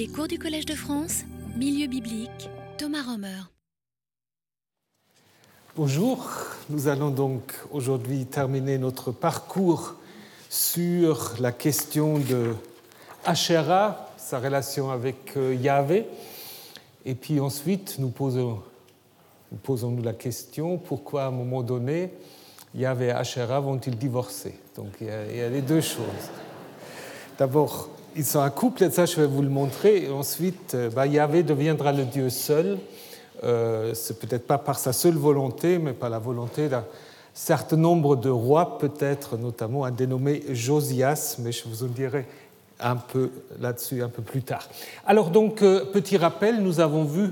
Les cours du Collège de France, Milieu biblique, Thomas Romer. Bonjour, nous allons donc aujourd'hui terminer notre parcours sur la question de Asherah, sa relation avec euh, Yahvé. Et puis ensuite, nous posons, nous la question pourquoi à un moment donné, Yahvé et Asherah vont-ils divorcer? Donc il y, a, il y a les deux choses. D'abord, ils sont un couple, et ça je vais vous le montrer. Ensuite, euh, bah, Yahvé deviendra le Dieu seul. Euh, c'est peut-être pas par sa seule volonté, mais par la volonté d'un certain nombre de rois, peut-être notamment un dénommé Josias, mais je vous en dirai un peu là-dessus un peu plus tard. Alors donc, euh, petit rappel, nous avons vu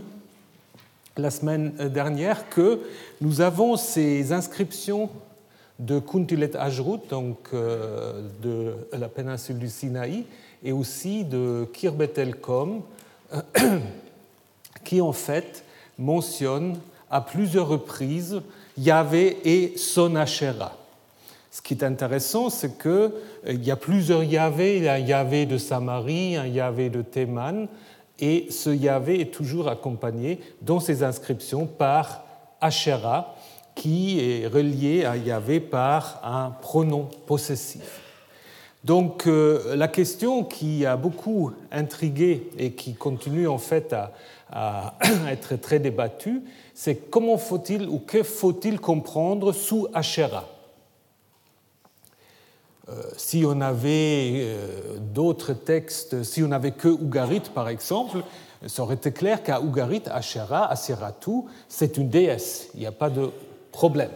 la semaine dernière que nous avons ces inscriptions de Kuntilet Ajrut, donc euh, de la péninsule du Sinaï, et aussi de Kirbet el-Kom, qui en fait mentionne à plusieurs reprises Yahvé et son Asherah. Ce qui est intéressant, c'est qu'il euh, y a plusieurs Yahvé. Il y a un Yahvé de Samarie, un Yahvé de Théman, et ce Yahvé est toujours accompagné dans ces inscriptions par Asherah, qui est relié à Yahvé par un pronom possessif. Donc euh, la question qui a beaucoup intrigué et qui continue en fait à, être très débattue, c'est comment faut-il ou que faut-il comprendre sous Asherah euh, si on avait euh, d'autres textes, si on n'avait que Ougarit par exemple, ça aurait été clair qu'à Ougarit, Asherah, Aseratou, c'est une déesse, il n'y a pas de problème.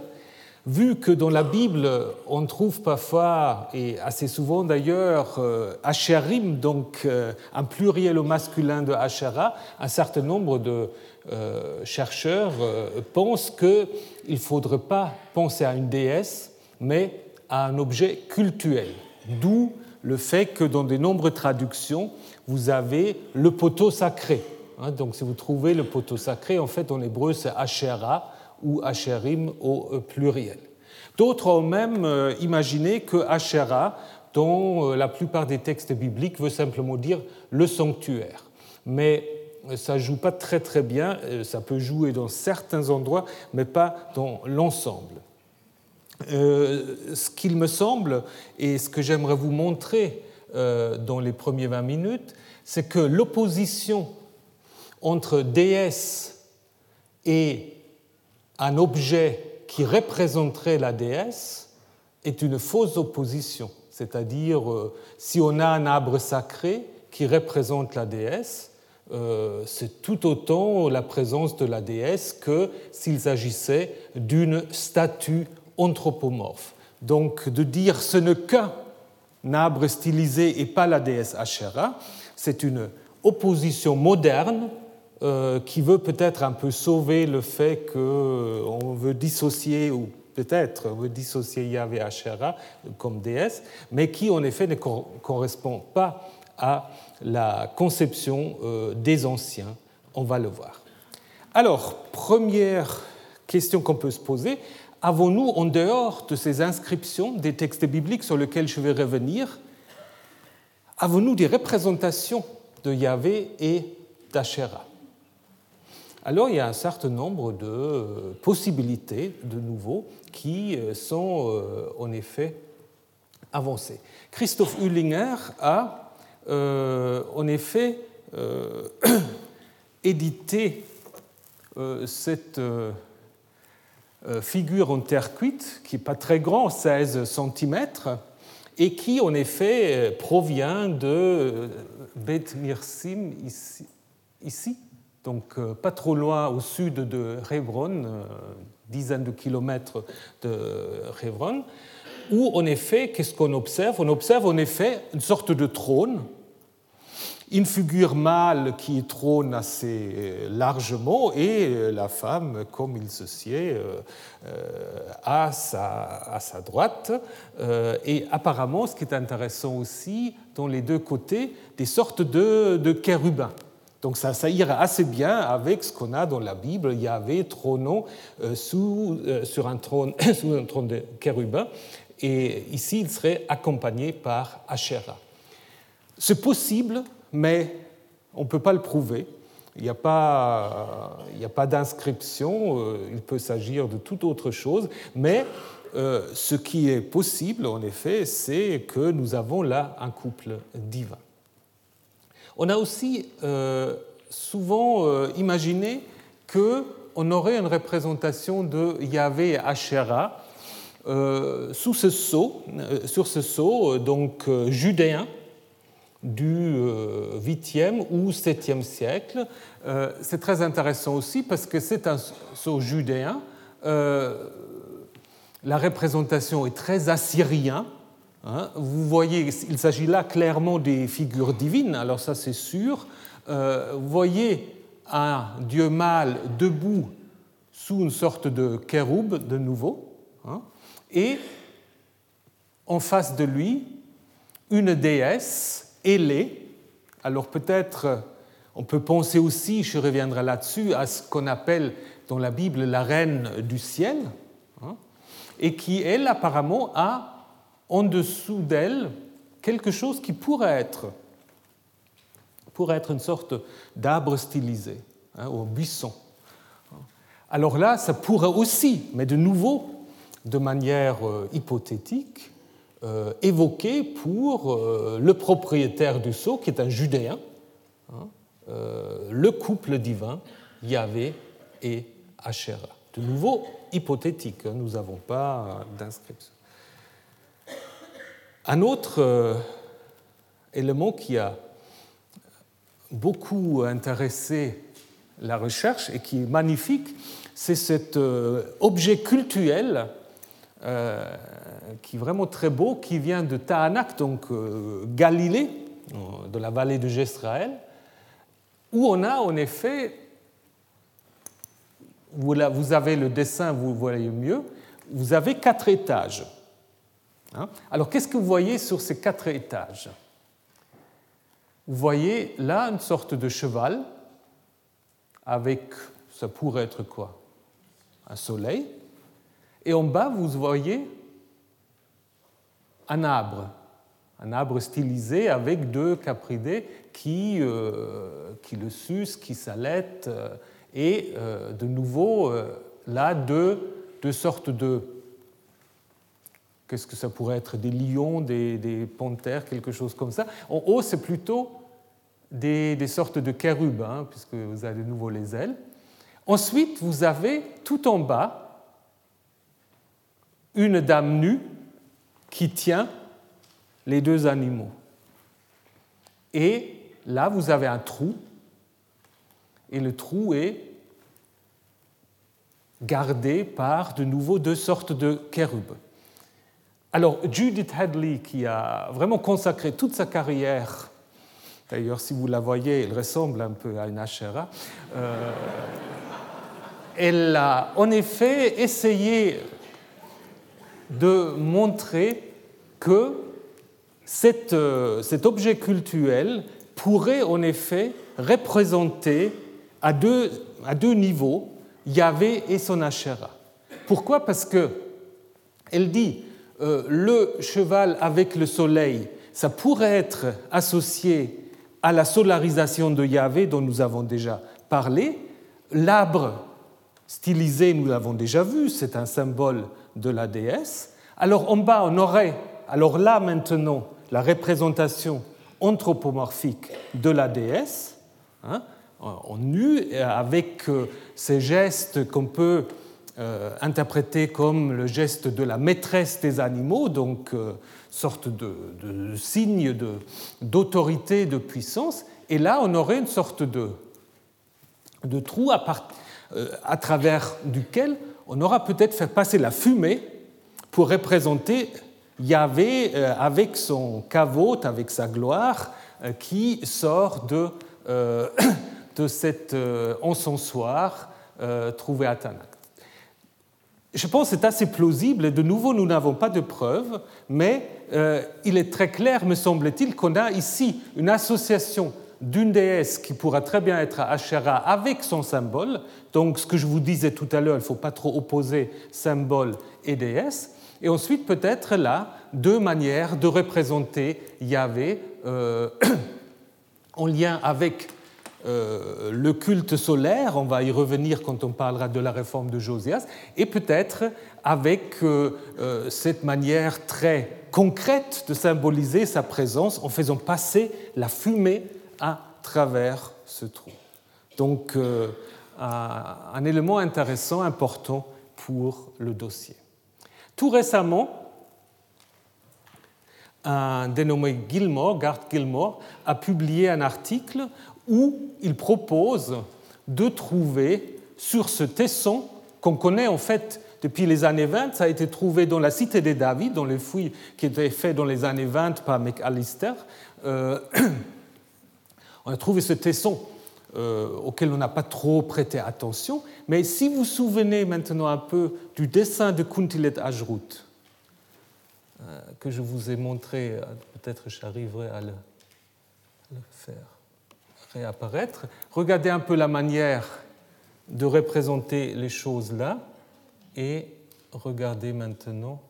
Vu que dans la Bible, on trouve parfois, et assez souvent d'ailleurs, euh, Asherim, donc un pluriel au masculin de Asherah, un certain nombre de chercheurs pensent qu'il ne faudrait pas penser à une déesse, mais à un objet cultuel. D'où le fait que dans de nombreuses traductions, vous avez le poteau sacré. Hein, donc si vous trouvez le poteau sacré, en fait en hébreu c'est Asherah ou Asherim au euh, pluriel. D'autres ont même euh, imaginé que Asherah, dans euh, la plupart des textes bibliques, veut simplement dire le sanctuaire. Mais ça joue pas très très bien, ça peut jouer dans certains endroits, mais pas dans l'ensemble. Ce qu'il me semble, et ce que j'aimerais vous montrer dans les premières 20 minutes, c'est que l'opposition entre déesse et un objet qui représenterait la déesse est une fausse opposition. C'est-à-dire, euh, si on a un arbre sacré qui représente la déesse, c'est tout autant la présence de la déesse que s'il s'agissait d'une statue anthropomorphe. Donc de dire ce n'est qu'un arbre stylisé et pas la déesse Asherah, c'est une opposition moderne euh, qui veut peut-être un peu sauver le fait qu'on veut dissocier, ou peut-être veut dissocier Yahvé Asherah comme déesse, mais qui en effet ne correspond pas à la conception euh, des anciens. On va le voir. Alors, première question qu'on peut se poser, avons-nous, en dehors de ces inscriptions des textes bibliques sur lesquels je vais revenir, avons-nous des représentations de Yahvé et d'Asherah Alors il y a un certain nombre de euh, possibilités, de nouveau, qui euh, sont euh, en effet avancées. Christophe Hüllinger a en effet édité cette figure en terre cuite, qui n'est pas très grand, 16 cm, et qui en effet provient de Beth Mirsim ici, donc euh, pas trop loin au sud de Hebron, dizaines de kilomètres de Hebron, où en effet, qu'est-ce qu'on observe? On observe en effet une sorte de trône une figure mâle qui trône assez euh, largement et euh, la femme, comme il se sied, euh, à sa, à sa droite. Et apparemment, ce qui est intéressant aussi, dans les deux côtés, des sortes de, de chérubins. Donc ça, ira assez bien avec ce qu'on a dans la Bible. Il y avait trônant sous, sur un trône, sous un trône de chérubins. Et ici, il serait accompagné par Asherah. C'est possible mais On ne peut pas le prouver. Il n'y a pas, pas d'inscription, il peut s'agir de toute autre chose, mais ce qui est possible, en effet, c'est que nous avons là un couple divin. On a aussi souvent imaginé qu'on aurait une représentation de Yahvé et Asherah euh, sous ce sceau, euh, sur ce sceau euh, donc judéen du 8e ou 7e siècle. C'est très intéressant aussi parce que c'est un sceau judéen. La représentation est très assyrien. Hein. Vous voyez, il s'agit là clairement des figures divines, alors ça c'est sûr. Vous voyez un dieu mâle debout sous une sorte de kéroub de nouveau. Hein et en face de lui, une déesse ailée. Alors peut-être on peut penser aussi, je reviendrai là-dessus, à ce qu'on appelle dans la Bible la reine du ciel, hein, et qui, elle, apparemment, a en dessous d'elle quelque chose qui pourrait être, pourrait être une sorte d'arbre stylisé, hein, ou buisson. Alors là, ça pourrait aussi, mais de nouveau, de manière euh, hypothétique, euh, évoqué pour euh, le propriétaire du sceau, qui est un judéen, hein, le couple divin Yahvé et Asherah. De nouveau hypothétique, hein, nous n'avons pas d'inscription. Un autre élément qui a beaucoup intéressé la recherche et qui est magnifique, c'est cet objet cultuel euh, qui est vraiment très beau, qui vient de Tahanak, donc euh, Galilée, de la vallée de Jezraël, où on a en effet, vous avez le dessin, vous voyez mieux, vous avez quatre étages. Hein? Alors qu'est-ce que vous voyez sur ces quatre étages? Vous voyez là une sorte de cheval avec, ça pourrait être quoi? Un soleil, et en bas, vous voyez un arbre, un arbre stylisé avec deux capridés qui, euh, le sucent, qui s'allaitent, euh, et euh, de nouveau, là, deux, sortes de... Qu'est-ce que ça pourrait être Des lions, des, panthères, quelque chose comme ça. En haut, c'est plutôt des, sortes de chérubes, hein, puisque vous avez de nouveau les ailes. Ensuite, vous avez tout en bas une dame nue qui tient les deux animaux. Et là, vous avez un trou, et le trou est gardé par de nouveau deux sortes de chérubes. Alors, Judith Hadley, qui a vraiment consacré toute sa carrière, d'ailleurs, si vous la voyez, elle ressemble un peu à une Asherah, euh, elle a en effet essayé de montrer que euh, cet objet cultuel pourrait en effet représenter à deux, à niveaux Yahvé et son Asherah. Pourquoi? Parce que elle dit le cheval avec le soleil, ça pourrait être associé à la solarisation de Yahvé dont nous avons déjà parlé. L'arbre stylisé, nous l'avons déjà vu, c'est un symbole de la déesse. Alors en bas, on aurait, alors là maintenant, la représentation anthropomorphique de la déesse, hein, en nu, avec euh, ces gestes qu'on peut euh, interpréter comme le geste de la maîtresse des animaux, donc euh, sorte de, signe d'autorité, de, puissance. Et là, on aurait une sorte de, trou à, à travers duquel on aura peut-être fait passer la fumée pour représenter Yahvé euh, avec son caveau, avec sa gloire, euh, qui sort de, euh, de cet encensoir trouvé à Tanakh. Je pense que c'est assez plausible, et de nouveau, nous n'avons pas de preuves, mais il est très clair, me semble-t-il, qu'on a ici une association d'une déesse qui pourra très bien être Asherah avec son symbole. Donc, ce que je vous disais tout à l'heure, il ne faut pas trop opposer symbole et déesse. Et ensuite, peut-être là, deux manières de représenter Yahvé euh, en lien avec le culte solaire, on va y revenir quand on parlera de la réforme de Josias, et peut-être avec cette manière très concrète de symboliser sa présence en faisant passer la fumée à travers ce trou. Donc un élément intéressant, important pour le dossier. Tout récemment, un dénommé Gilmore, Gart Gilmore, a publié un article où il propose de trouver sur ce tesson qu'on connaît en fait depuis les années 20, ça a été trouvé dans la cité des David, dans les fouilles qui étaient faites dans les années 20 par McAllister. Euh, on a trouvé ce tesson euh, auquel on n'a pas trop prêté attention. Mais si vous vous souvenez maintenant un peu du dessin de Kuntilet Ajrut, euh, que je vous ai montré, peut-être j'arriverai à le, faire réapparaître, regardez un peu la manière de représenter les choses là et regardez maintenant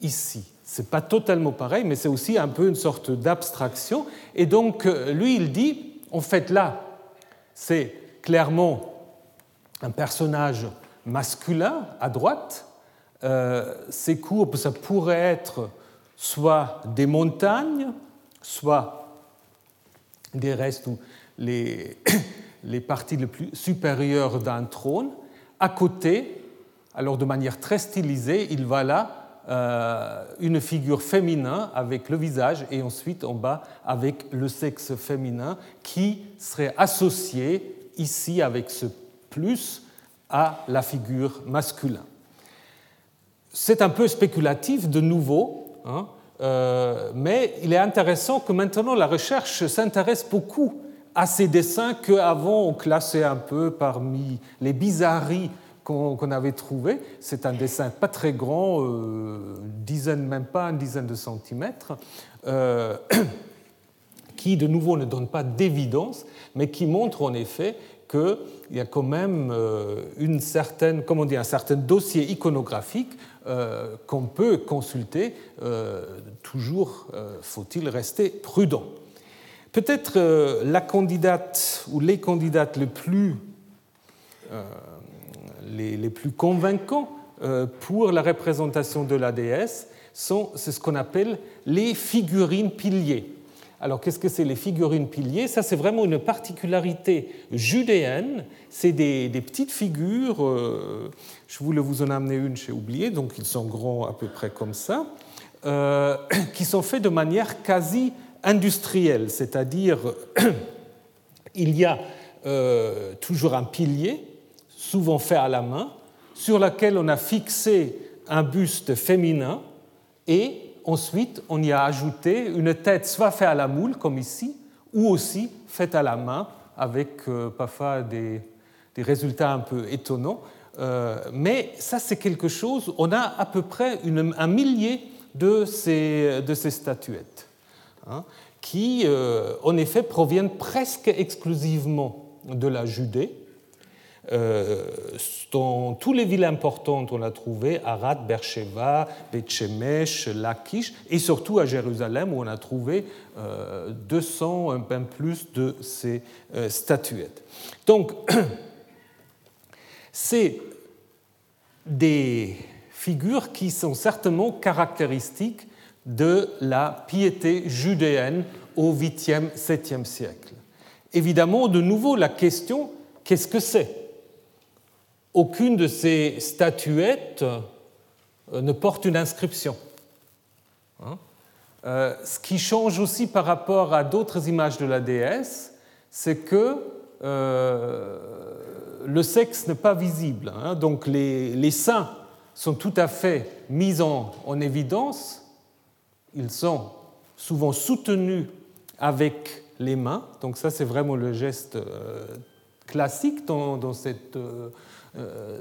ici. Ce n'est pas totalement pareil, mais c'est aussi un peu une sorte d'abstraction. Et donc, euh, lui, il dit, en fait, là, c'est clairement un personnage masculin à droite. Euh, ces courbes, ça pourrait être soit des montagnes, soit des restes ou les, les parties les plus supérieures d'un trône. À côté, alors de manière très stylisée, il va là euh, une figure féminin avec le visage et ensuite en bas avec le sexe féminin qui serait associé ici avec ce plus à la figure masculin. C'est un peu spéculatif de nouveau, hein, euh, mais il est intéressant que maintenant la recherche s'intéresse beaucoup à ces dessins qu'avant on classait un peu parmi les bizarreries qu'on avait trouvé. C'est un dessin pas très grand, euh, dizaine, même pas une dizaine de centimètres, euh, qui de nouveau ne donne pas d'évidence, mais qui montre en effet qu'il y a quand même euh, une certaine, comment dire, un certain dossier iconographique euh, qu'on peut consulter. toujours faut-il rester prudent. Peut-être la candidate ou les candidates les plus les, plus convaincants euh, pour la représentation de la déesse sont ce qu'on appelle les figurines piliers. Alors qu'est-ce que c'est les figurines piliers? Ça c'est vraiment une particularité judéenne. C'est des, petites figures, euh, je voulais vous en amener une, j'ai oublié, donc ils sont grands à peu près comme ça, euh, qui sont faits de manière quasi industrielle, c'est-à-dire il y a toujours un pilier souvent fait à la main, sur laquelle on a fixé un buste féminin et ensuite on y a ajouté une tête soit faite à la moule, comme ici, ou aussi faite à la main, avec euh, parfois des, résultats un peu étonnants. Euh, mais ça, c'est quelque chose, on a à peu près un millier de ces, statuettes, hein, qui, euh, en effet, proviennent presque exclusivement de la Judée, dans toutes les villes importantes, on a trouvé Arad, Beersheba, Beth-Shemesh, Lachish, et surtout à Jérusalem, où on a trouvé 200, euh, un peu plus de ces euh, statuettes. Donc, c'est des figures qui sont certainement caractéristiques de la piété judéenne au 8e, 7e siècle. Évidemment, de nouveau, la question, qu'est-ce que c'est? Aucune de ces statuettes euh, ne porte une inscription. Hein. Euh, ce qui change aussi par rapport à d'autres images de la déesse, c'est que euh, le sexe n'est pas visible. Hein. Donc les, seins sont tout à fait mis en, évidence. Ils sont souvent soutenus avec les mains. Donc ça, c'est vraiment le geste classique dans, cette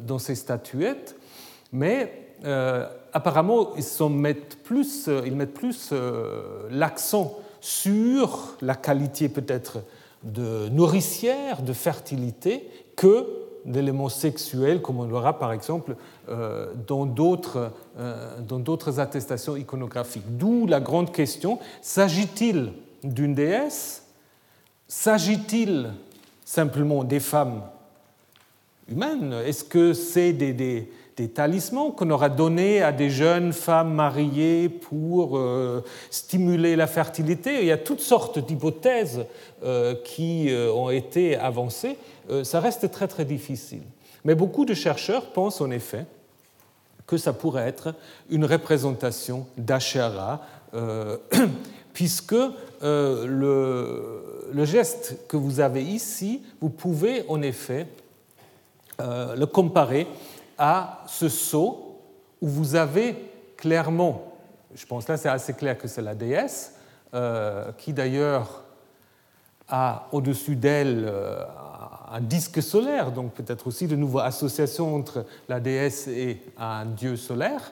dans ces statuettes, mais euh, apparemment ils, mettent plus, euh, ils mettent plus l'accent sur la qualité peut-être de nourricière, de fertilité, que d'éléments sexuels, comme on l'aura par exemple dans d'autres attestations iconographiques. D'où la grande question, s'agit-il d'une déesse? S'agit-il simplement des femmes humaines Est-ce que c'est des, talismans qu'on aura donnés à des jeunes femmes mariées pour euh, stimuler la fertilité? Il y a toutes sortes d'hypothèses euh, qui euh, ont été avancées. ça reste très très difficile. Mais beaucoup de chercheurs pensent en effet que ça pourrait être une représentation d'Achara, puisque le, geste que vous avez ici, vous pouvez en effet le comparer à ce sceau où vous avez clairement, je pense là c'est assez clair que c'est la déesse, euh, qui d'ailleurs a au-dessus d'elle euh, un disque solaire, donc peut-être aussi de nouveau association entre la déesse et un dieu solaire,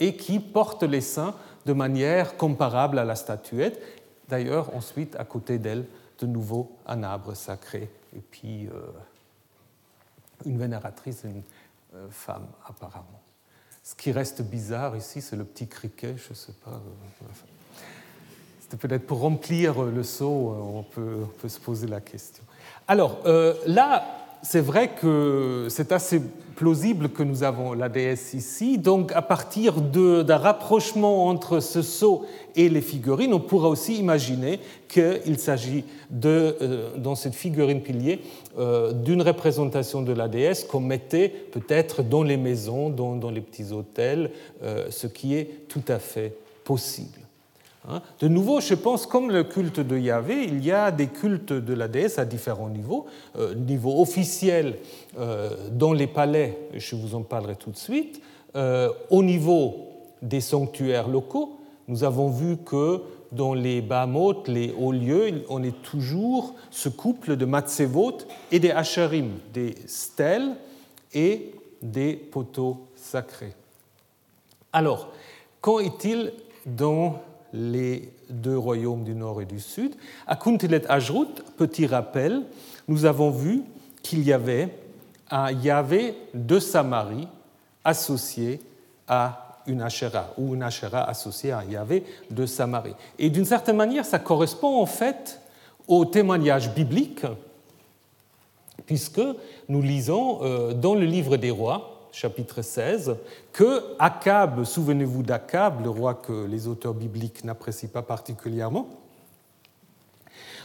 et qui porte les seins de manière comparable à la statuette. D'ailleurs, ensuite, à côté d'elle, de nouveau un arbre sacré, et puis euh, une vénératrice, une euh, femme apparemment. Ce qui reste bizarre ici, c'est le petit criquet, je ne sais pas. Euh, c'était peut-être pour remplir le seau, on peut, on peut, se poser la question. Alors, là, c'est vrai que c'est assez plausible que nous avons la déesse ici. Donc, à partir d'un rapprochement entre ce sceau et les figurines, on pourra aussi imaginer qu'il s'agit, euh, dans cette figurine pilier, euh, d'une représentation de la déesse qu'on mettait peut-être dans les maisons, dans, dans les petits hôtels, euh, ce qui est tout à fait possible. Hein. De nouveau, je pense, comme le culte de Yahvé, il y a des cultes de la déesse à différents niveaux. Euh, niveau officiel, euh, dans les palais, je vous en parlerai tout de suite. Euh, au niveau des sanctuaires locaux, nous avons vu que dans les Bahamot, les hauts lieux, on est toujours ce couple de Matsevot et des Hacharim, des stèles et des poteaux sacrés. Alors, qu'en est-il dans les deux royaumes du nord et du sud. À Kuntilet Ajrut, petit rappel, nous avons vu qu'il y avait un Yahvé de Samarie associé à une Asherah, ou une Asherah associée à un Yahvé de Samarie. Et d'une certaine manière, ça correspond en fait au témoignage biblique, puisque nous lisons euh, dans le livre des rois, chapitre 16, que Akab, souvenez-vous d'Akab, le roi que les auteurs bibliques n'apprécient pas particulièrement,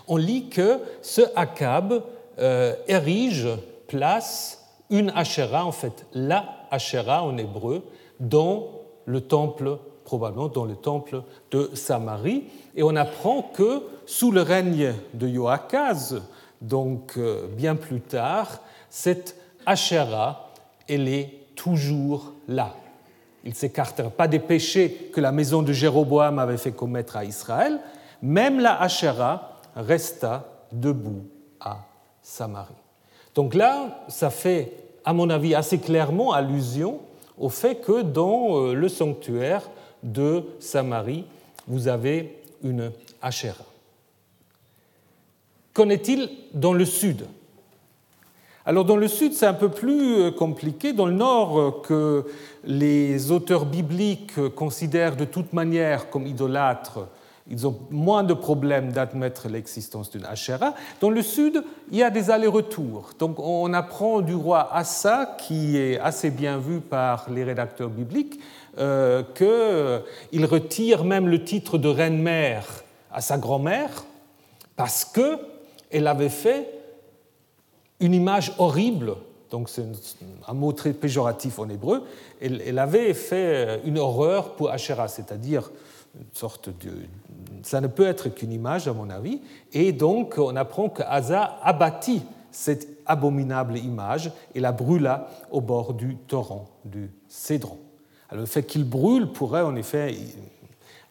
on lit que ce Akab euh, érige, place une Asherah, en fait la Asherah en hébreu, dans le temple, probablement dans le temple de Samarie. Et on apprend que sous le règne de Joachaz, donc euh, bien plus tard, cette Asherah, elle est toujours là. Il ne s'écartera pas des péchés que la maison de Jéroboam avait fait commettre à Israël. Même la Hachéra resta debout à Samarie. Donc là, ça fait, à mon avis, assez clairement allusion au fait que dans euh, le sanctuaire de Samarie, vous avez une Hachéra. Qu'en est-il dans le sud? Alors dans le sud, c'est un peu plus euh, compliqué. Dans le nord, euh, que les auteurs bibliques euh, considèrent de toute manière comme idolâtres, ils ont moins de problèmes d'admettre l'existence d'une Asherah. Dans le sud, il y a des allers-retours. Donc on apprend du roi Assa, qui est assez bien vu par les rédacteurs bibliques, qu'il retire même le titre de reine-mère à sa grand-mère parce qu'elle avait fait une image horrible, donc c'est un mot très péjoratif en hébreu, elle, avait fait une horreur pour Asherah, c'est-à-dire une sorte de... Ça ne peut être qu'une image, à mon avis, et donc on apprend que Asa abattit cette abominable image et la brûla au bord du torrent du Cédron. Alors le fait qu'il brûle pourrait en effet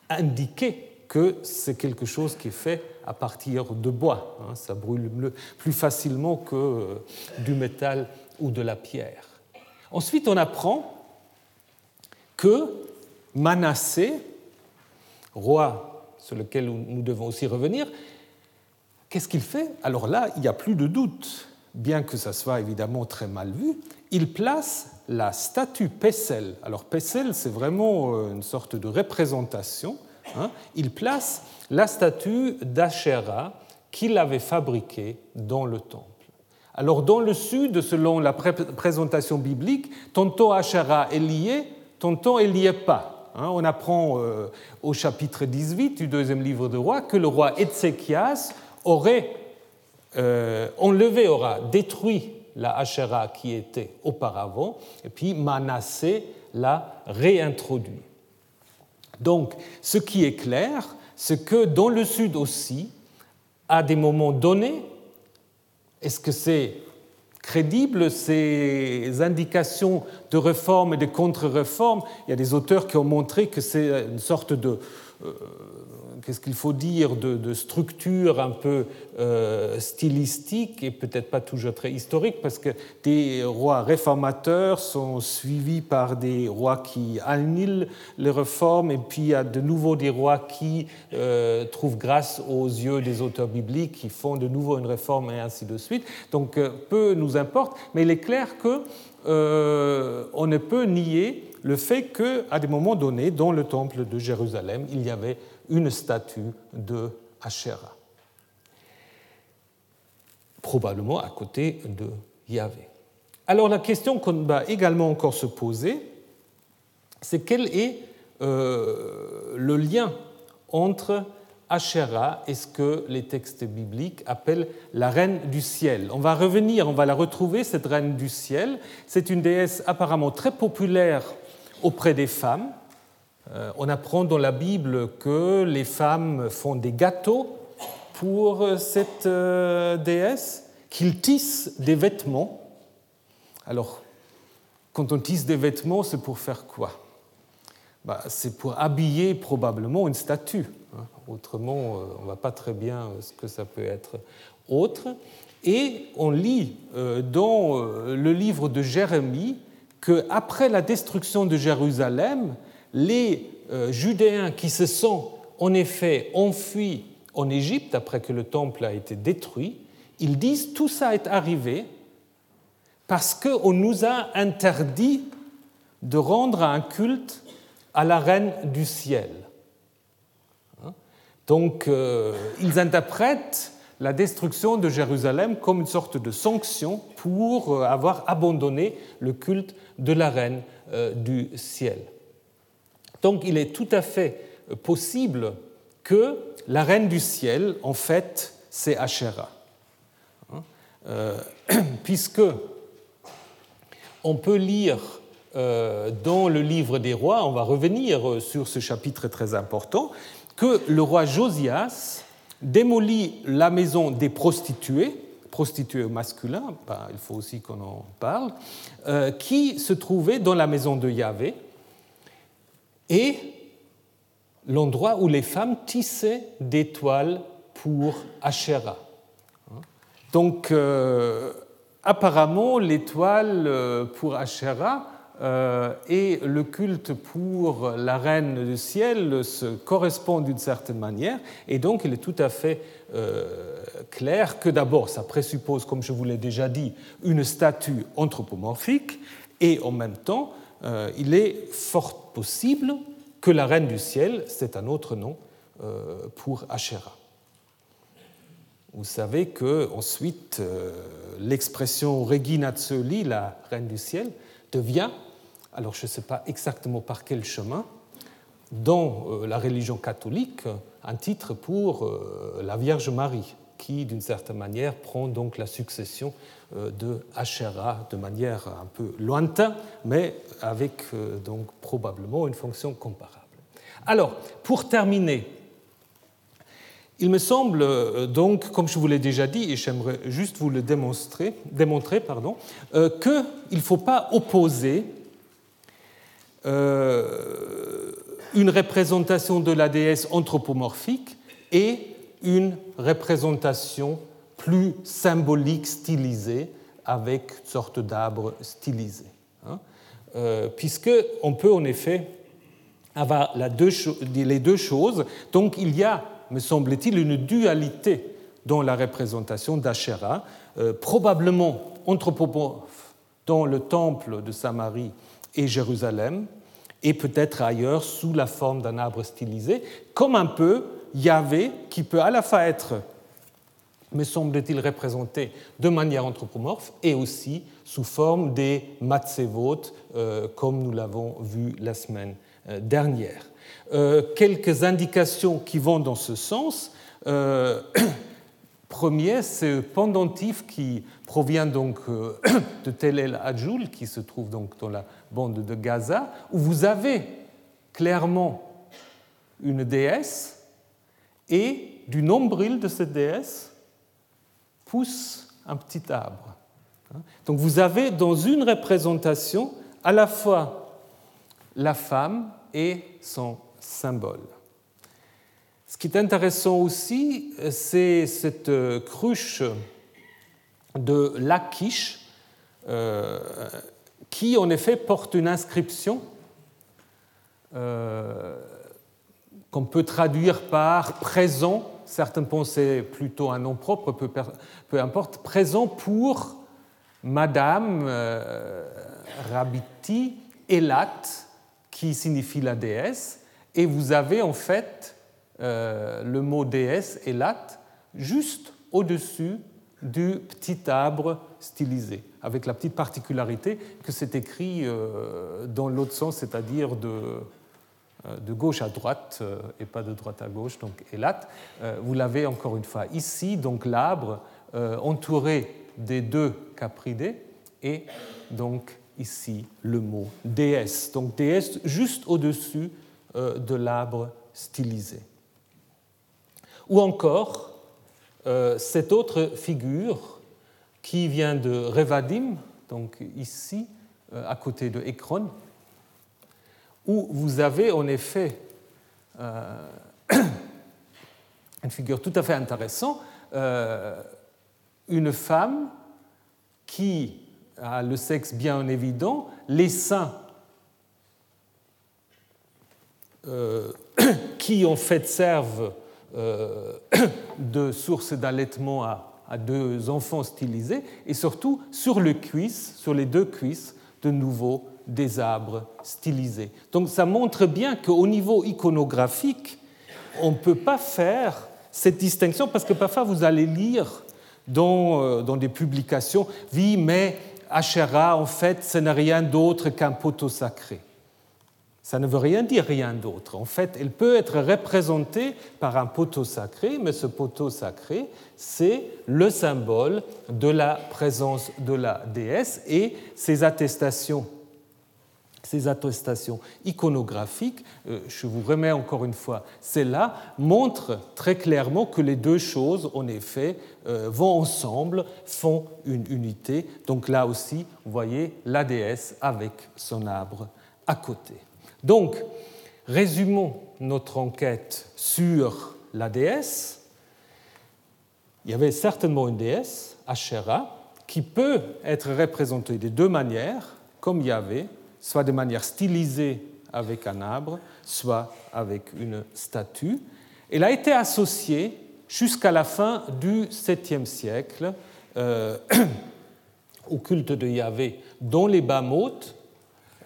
indiquer que c'est quelque chose qui est fait à partir de bois. Hein. ça brûle plus facilement que euh, du métal ou de la pierre. Ensuite, on apprend que Manassé, roi sur lequel nous devons aussi revenir, qu'est-ce qu'il fait? Alors là, il n'y a plus de doute, bien que ça soit évidemment très mal vu, il place la statue Pessel. Alors Pessel, c'est vraiment euh, une sorte de représentation Hein, il place la statue d'Achéra qu'il avait fabriqué dans le temple. Alors dans le sud, selon la présentation biblique, tantôt Asherah est lié, tantôt elle n'y est pas. Hein, on apprend euh, au chapitre 18 du deuxième livre de roi que le roi Ézéchias aurait euh, enlevé, aura détruit la Asherah qui était auparavant, et puis Manassé l'a réintroduit. Donc, ce qui est clair, c'est que dans le sud aussi, à des moments donnés, est-ce que c'est crédible ces indications de réforme et de contre-réforme? Il y a des auteurs qui ont montré que c'est une sorte de euh, qu'est-ce qu'il faut dire, de, structure un peu euh, stylistique et peut-être pas toujours très historique, parce que des rois réformateurs sont suivis par des rois qui annulent les réformes, et puis il y a de nouveau des rois qui euh, trouvent grâce aux yeux des auteurs bibliques, qui font de nouveau une réforme, et ainsi de suite. Donc euh, peu nous importe, mais il est clair que on ne peut nier le fait qu'à des moments donnés, dans le temple de Jérusalem, il y avait une statue de Asherah, probablement à côté de Yahvé. Alors la question qu'on va également encore se poser, c'est quel est euh, le lien entre Asherah et ce que les textes bibliques appellent la reine du ciel. On va revenir, on va la retrouver, cette reine du ciel. C'est une déesse apparemment très populaire auprès des femmes. Euh, on apprend dans la Bible que les femmes font des gâteaux pour cette euh, déesse, qu'ils tissent des vêtements. Alors, quand on tisse des vêtements, c'est pour faire quoi? Bah, C'est pour habiller probablement une statue. Hein. Autrement, euh, on ne voit pas très bien ce que ça peut être autre. Et on lit dans le livre de Jérémie qu'après la destruction de Jérusalem, les euh, Judéens qui se sont en effet enfuis en Égypte après que le temple a été détruit, ils disent tout ça est arrivé parce qu'on nous a interdit de rendre un culte à la reine du ciel. Hein? Donc euh, ils interprètent la destruction de Jérusalem comme une sorte de sanction pour euh, avoir abandonné le culte de la reine du ciel. Donc il est tout à fait possible que la reine du ciel, en fait, c'est Asherah. Hein, euh, puisque on peut lire euh, dans le livre des rois, on va revenir sur ce chapitre très important, que le roi Josias démolit la maison des prostituées, prostituées masculins, ben, il faut aussi qu'on en parle, euh, qui se trouvaient dans la maison de Yahvé, et l'endroit où les femmes tissaient des toiles pour Asherah. Donc, euh, apparemment, les toiles euh, pour Asherah euh, et le culte pour la reine du ciel se correspondent d'une certaine manière, et donc il est tout à fait clair que d'abord, ça présuppose, comme je vous l'ai déjà dit, une statue anthropomorphique, et en même temps, il est fort possible que la reine du ciel, c'est un autre nom euh, pour Asherah. Vous savez que ensuite euh, l'expression Regina Zöli, la reine du ciel, devient, alors je ne sais pas exactement par quel chemin, dans euh, la religion catholique, un titre pour la Vierge Marie, qui d'une certaine manière prend donc la succession euh, de Asherah de manière un peu lointaine, mais avec euh, donc probablement une fonction comparable. Alors, pour terminer, il me semble euh, donc, comme je vous l'ai déjà dit, et j'aimerais juste vous le démontrer, démontrer pardon, qu'il ne faut pas opposer une représentation de la déesse anthropomorphique et une représentation plus symbolique, stylisé, avec une sorte d'arbre stylisé. Hein. Euh, Puisqu'on peut en effet avoir les deux choses. Donc il y a, me semble-t-il, une dualité dans la représentation d'Asherah, euh, probablement anthropomorphe dans le temple de Samarie et Jérusalem, et peut-être ailleurs sous la forme d'un arbre stylisé, comme un peu Yahvé qui peut à la fois être me semble-t-il représentés de manière anthropomorphe et aussi sous forme des matzevot, euh, comme nous l'avons vu la semaine euh, dernière. Euh, quelques indications qui vont dans ce sens. Premier, c'est pendentif qui provient donc de Tel El Adjoul, qui se trouve donc dans la bande de Gaza, où vous avez clairement une déesse et du nombril de cette déesse pousse un petit arbre. Donc vous avez dans une représentation à la fois la femme et son symbole. Ce qui est intéressant aussi, c'est cette cruche de Lachish euh, qui en effet porte une inscription euh, qu'on peut traduire par présent. Certains pensaient plutôt un nom propre, peu, importe. Présent pour Madame euh, Rabiti Elat, qui signifie la déesse. Et vous avez en fait euh, le mot déesse, Elat, juste au-dessus du petit arbre stylisé, avec la petite particularité que c'est écrit euh, dans l'autre sens, c'est-à-dire de, de gauche à droite euh, et pas de droite à gauche, donc Elat. Vous l'avez encore une fois ici, donc l'arbre entouré des deux capridés et donc ici le mot déesse. Donc déesse juste au-dessus de l'arbre stylisé. Ou encore euh, cette autre figure qui vient de Revadim, donc ici, euh, à côté de Ekron, où vous avez en effet euh, une figure tout à fait intéressante, une femme qui a le sexe bien évident, les seins qui en fait servent euh, de sources d'allaitement à, deux enfants stylisés, et surtout sur le cuisse, sur les deux cuisses, de nouveau des arbres stylisés. Donc ça montre bien qu'au niveau iconographique, on ne peut pas faire cette distinction, parce que parfois vous allez lire dans, euh, dans des publications, oui, mais Asherah, en fait, ce n'est rien d'autre qu'un poteau sacré. Ça ne veut rien dire rien d'autre. En fait, elle peut être représentée par un poteau sacré, mais ce poteau sacré, c'est le symbole de la présence de la déesse et ces attestations ces attestations iconographiques, euh, je vous remets encore une fois, celles-là montrent très clairement que les deux choses, en effet, euh, vont ensemble, font une unité. Donc là aussi, vous voyez la déesse avec son arbre à côté. Donc, résumons notre enquête sur la déesse. Il y avait certainement une déesse, Asherah, qui peut être représentée de deux manières, comme il y avait, soit de manière stylisée avec un arbre, soit avec une statue. Elle a été associée jusqu'à la fin du 7e siècle euh, au culte de Yahvé dans les Bamotes,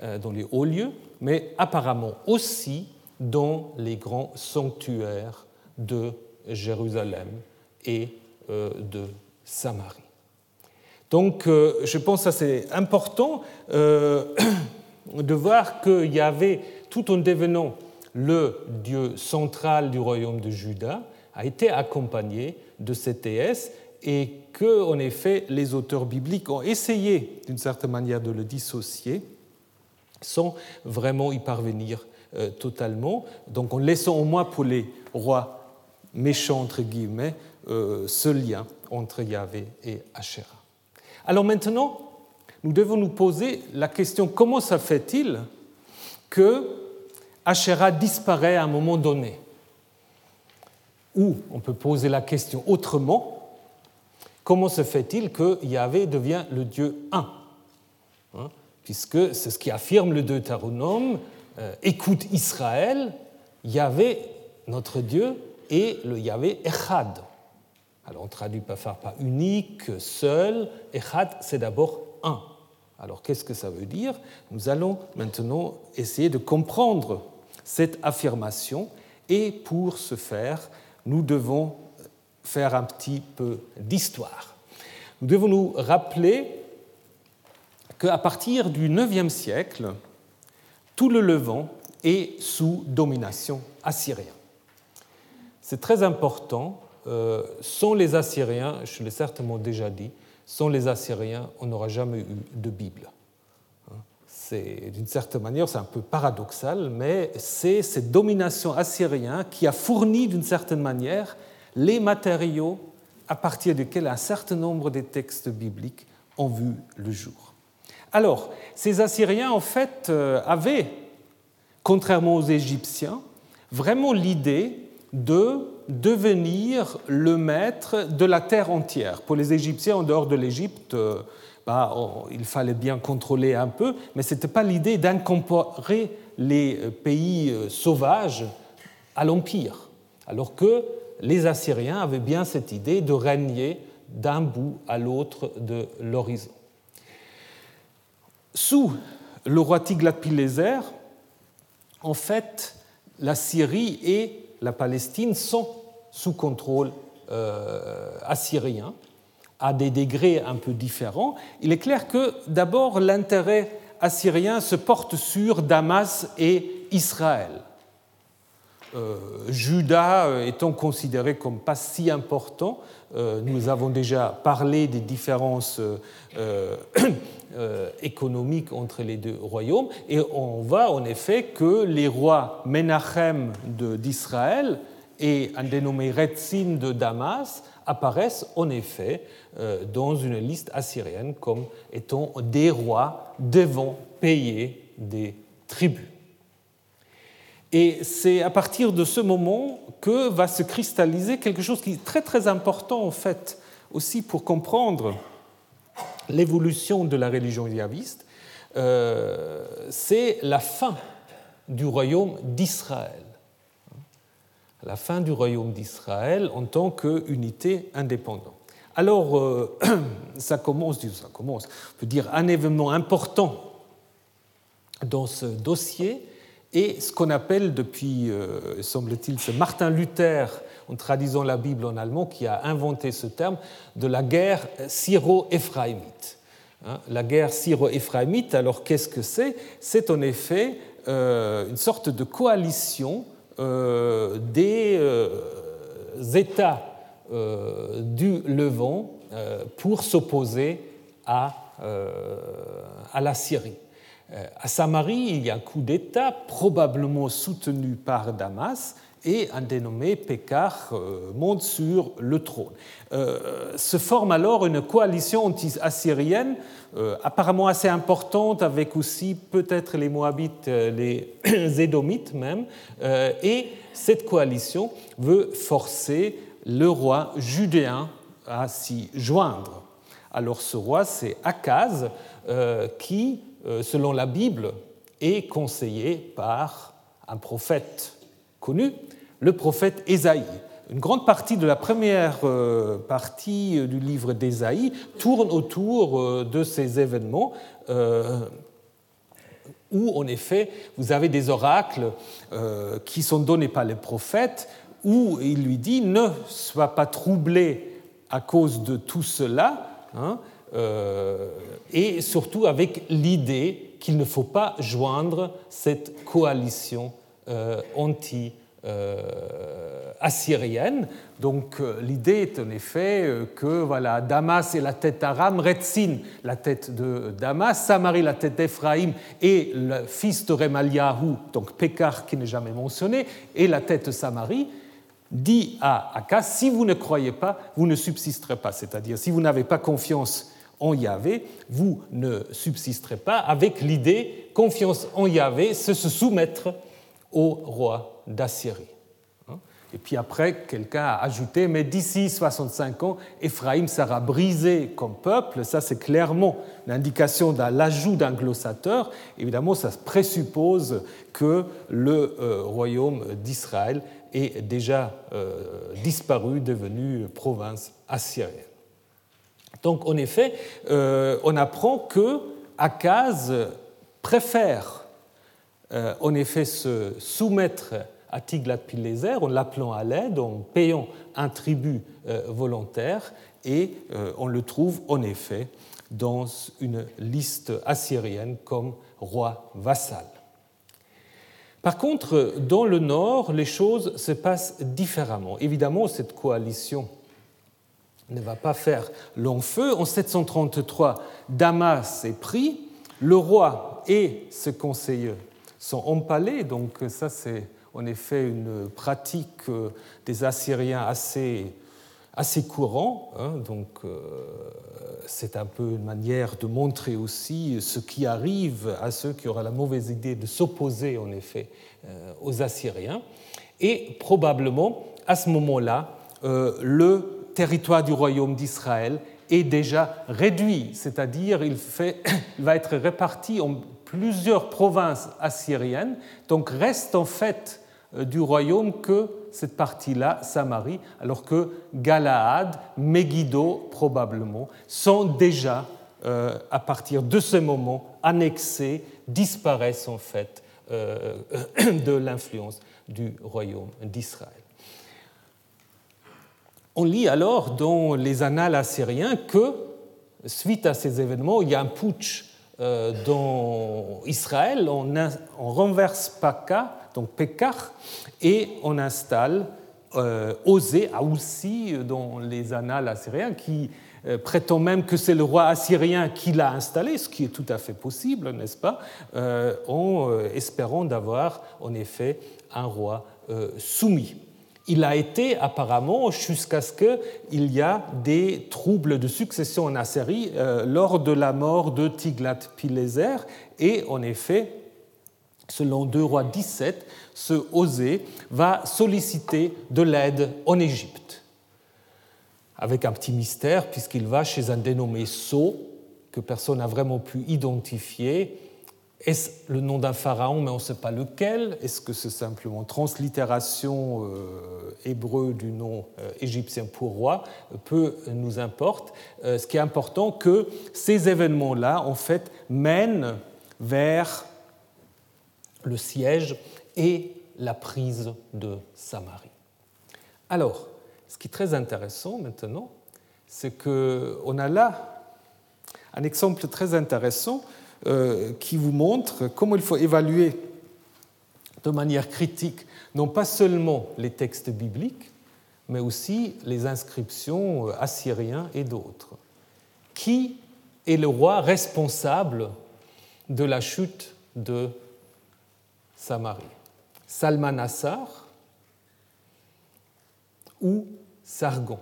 euh, dans les hauts lieux, mais apparemment aussi dans les grands sanctuaires de Jérusalem et euh, de Samarie. Donc euh, je pense que c'est important de voir qu'il y avait, tout en devenant le Dieu central du royaume de Juda, a été accompagné de cette déesse et que, en effet, les auteurs bibliques ont essayé, d'une certaine manière, de le dissocier sans vraiment y parvenir euh, totalement. Donc en laissant au moins pour les rois méchants, entre guillemets, euh, ce lien entre Yahvé et Asherah. Alors maintenant, nous devons nous poser la question comment ça fait-il que Asherah disparaît à un moment donné? Ou on peut poser la question autrement comment se fait-il que Yahvé devient le Dieu un? Hein? Puisque c'est ce qui affirme le Deutéronome, euh, écoute Israël, Yahvé, notre Dieu, et le Yahvé Echad. Alors on traduit par unique, seul, Echad c'est d'abord un. Alors qu'est-ce que ça veut dire Nous allons maintenant essayer de comprendre cette affirmation et pour ce faire, nous devons faire un petit peu d'histoire. Nous devons nous rappeler qu'à partir du IXe siècle, tout le Levant est sous domination assyrienne. C'est très important. Euh, sans les Assyriens, je l'ai certainement déjà dit, sans les Assyriens, on n'aura jamais eu de Bible. Hein, c'est d'une certaine manière, c'est un peu paradoxal, mais c'est cette domination assyrienne qui a fourni d'une certaine manière les matériaux à partir desquels un certain nombre des textes bibliques ont vu le jour. Alors, ces Assyriens, en fait, euh, avaient, contrairement aux Égyptiens, vraiment l'idée de devenir le maître de la terre entière. Pour les Égyptiens, en dehors de l'Égypte, euh, bah, il fallait bien contrôler un peu, mais ce n'était pas l'idée d'incorporer les euh, pays sauvages à l'Empire, alors que les Assyriens avaient bien cette idée de régner d'un bout à l'autre de l'horizon. Sous le roi Tiglath-Pileser, en fait, la Syrie et la Palestine sont sous contrôle euh, assyrien, à des degrés un peu différents. Il est clair que d'abord l'intérêt assyrien se porte sur Damas et Israël. Euh, Judas euh, étant considéré comme pas si important, euh, nous avons déjà parlé des différences économiques entre les deux royaumes, et on voit en effet que les rois Menachem d'Israël et un dénommé Retzin de Damas apparaissent en effet dans une liste assyrienne comme étant des rois devant payer des tribus. Et c'est à partir de ce moment que va se cristalliser quelque chose qui est très très important en fait aussi pour comprendre l'évolution de la religion yaviste, euh, c'est la fin du royaume d'Israël. La fin du royaume d'Israël en tant qu'unité indépendante. Alors, euh, ça commence, ça commence, on peut dire un événement important dans ce dossier, et ce qu'on appelle depuis, euh, semble-t-il, c'est Martin Luther, en traduisant la Bible en allemand, qui a inventé ce terme de la guerre syro-éphraïmite. Hein, la guerre syro-éphraïmite, alors qu'est-ce que c'est? C'est en effet euh, une sorte de coalition des États du Levant pour s'opposer à, la Syrie. Euh, à Samarie, il y a un coup d'État probablement soutenu par Damas et un dénommé Pécar euh, monte sur le trône. Euh, se forme alors une coalition anti-assyrienne apparemment assez importante avec aussi peut-être les Moabites, les Édomites même, et cette coalition veut forcer le roi judéen à s'y joindre. Alors ce roi, c'est Akaz, qui euh, selon la Bible, est conseillé par un prophète connu, le prophète Ésaïe. Une grande partie de la première euh, partie du livre d'Ésaïe tourne autour euh, de ces événements où, en effet, vous avez des oracles qui sont donnés par les prophètes, où il lui dit ne sois pas troublé à cause de tout cela, hein, euh, et surtout avec l'idée qu'il ne faut pas joindre cette coalition euh, anti-assyrienne. Donc l'idée est en effet que voilà, Damas est la tête d'Aram, Retzin la tête de Damas, Samarie la tête d'Ephraïm et le fils de Remaliahu, donc Pékar qui n'est jamais mentionné, et la tête de Samarie dit à Akas, si vous ne croyez pas, vous ne subsisterez pas. C'est-à-dire, si vous n'avez pas confiance en Yahvé, vous ne subsisterez pas avec l'idée confiance en Yahvé, c'est se soumettre au roi d'Assyrie. Hein? Et puis après, quelqu'un a ajouté, mais d'ici 65 ans, Éphraïm sera brisé comme peuple. Ça, c'est clairement l'indication de l'ajout d'un glossateur. Évidemment, ça présuppose que le euh, royaume d'Israël est déjà euh, disparu, devenu province assyrienne. Donc en effet, euh, on apprend que Akaz préfère euh, en effet se soumettre à Tiglath-Pileser en l'appelant à l'aide, en payant un tribut volontaire, et on le trouve en effet dans une liste assyrienne comme roi vassal. Par contre, dans le nord, les choses se passent différemment. Évidemment, cette coalition ne va pas faire long feu. En 733, Damas est pris, le roi et ses conseillers sont empalés, donc ça c'est en effet une pratique des Assyriens assez assez courant. Hein, donc, euh, c'est un peu une manière de montrer aussi ce qui arrive à ceux qui auraient la mauvaise idée de s'opposer, en effet, euh, aux Assyriens. Et probablement, à ce moment-là, euh, le territoire du royaume d'Israël est déjà réduit, c'est-à-dire il, il va être réparti en plusieurs provinces assyriennes, donc reste en fait du royaume que cette partie-là, Samarie, alors que Galaad, Megiddo probablement, sont déjà, euh, à partir de ce moment, annexés, disparaissent en fait euh, de l'influence du royaume d'Israël. On lit alors dans les annales assyriens que, suite à ces événements, il y a un putsch euh, dans Israël, on, renverse Paka, donc Pekar, et on installe euh, Osée, aussi dans les annales assyriens, qui euh, prétend même que c'est le roi assyrien qui l'a installé, ce qui est tout à fait possible, n'est-ce pas, euh, en espérant d'avoir en effet un roi soumis. Il a été apparemment jusqu'à ce qu'il y a des troubles de succession en Assyrie lors de la mort de Tiglath-Pileser, et en effet, selon 2 rois 17, ce Osée va solliciter de l'aide en Égypte. Avec un petit mystère, puisqu'il va chez un dénommé So, que personne n'a vraiment pu identifier. Est-ce le nom d'un pharaon, mais on ne sait pas lequel Est-ce que c'est simplement translittération euh, hébreu du nom euh, égyptien pour roi Peu nous importe. Euh, ce qui est important, que ces événements-là, en fait, mènent vers le siège et la prise de Samarie. Alors, ce qui est très intéressant maintenant, c'est qu'on a là un exemple très intéressant qui vous montre comment il faut évaluer de manière critique non pas seulement les textes bibliques, mais aussi les inscriptions euh, assyriens et d'autres. Qui est le roi responsable de la chute de Samarie? Salmanassar ou Sargon?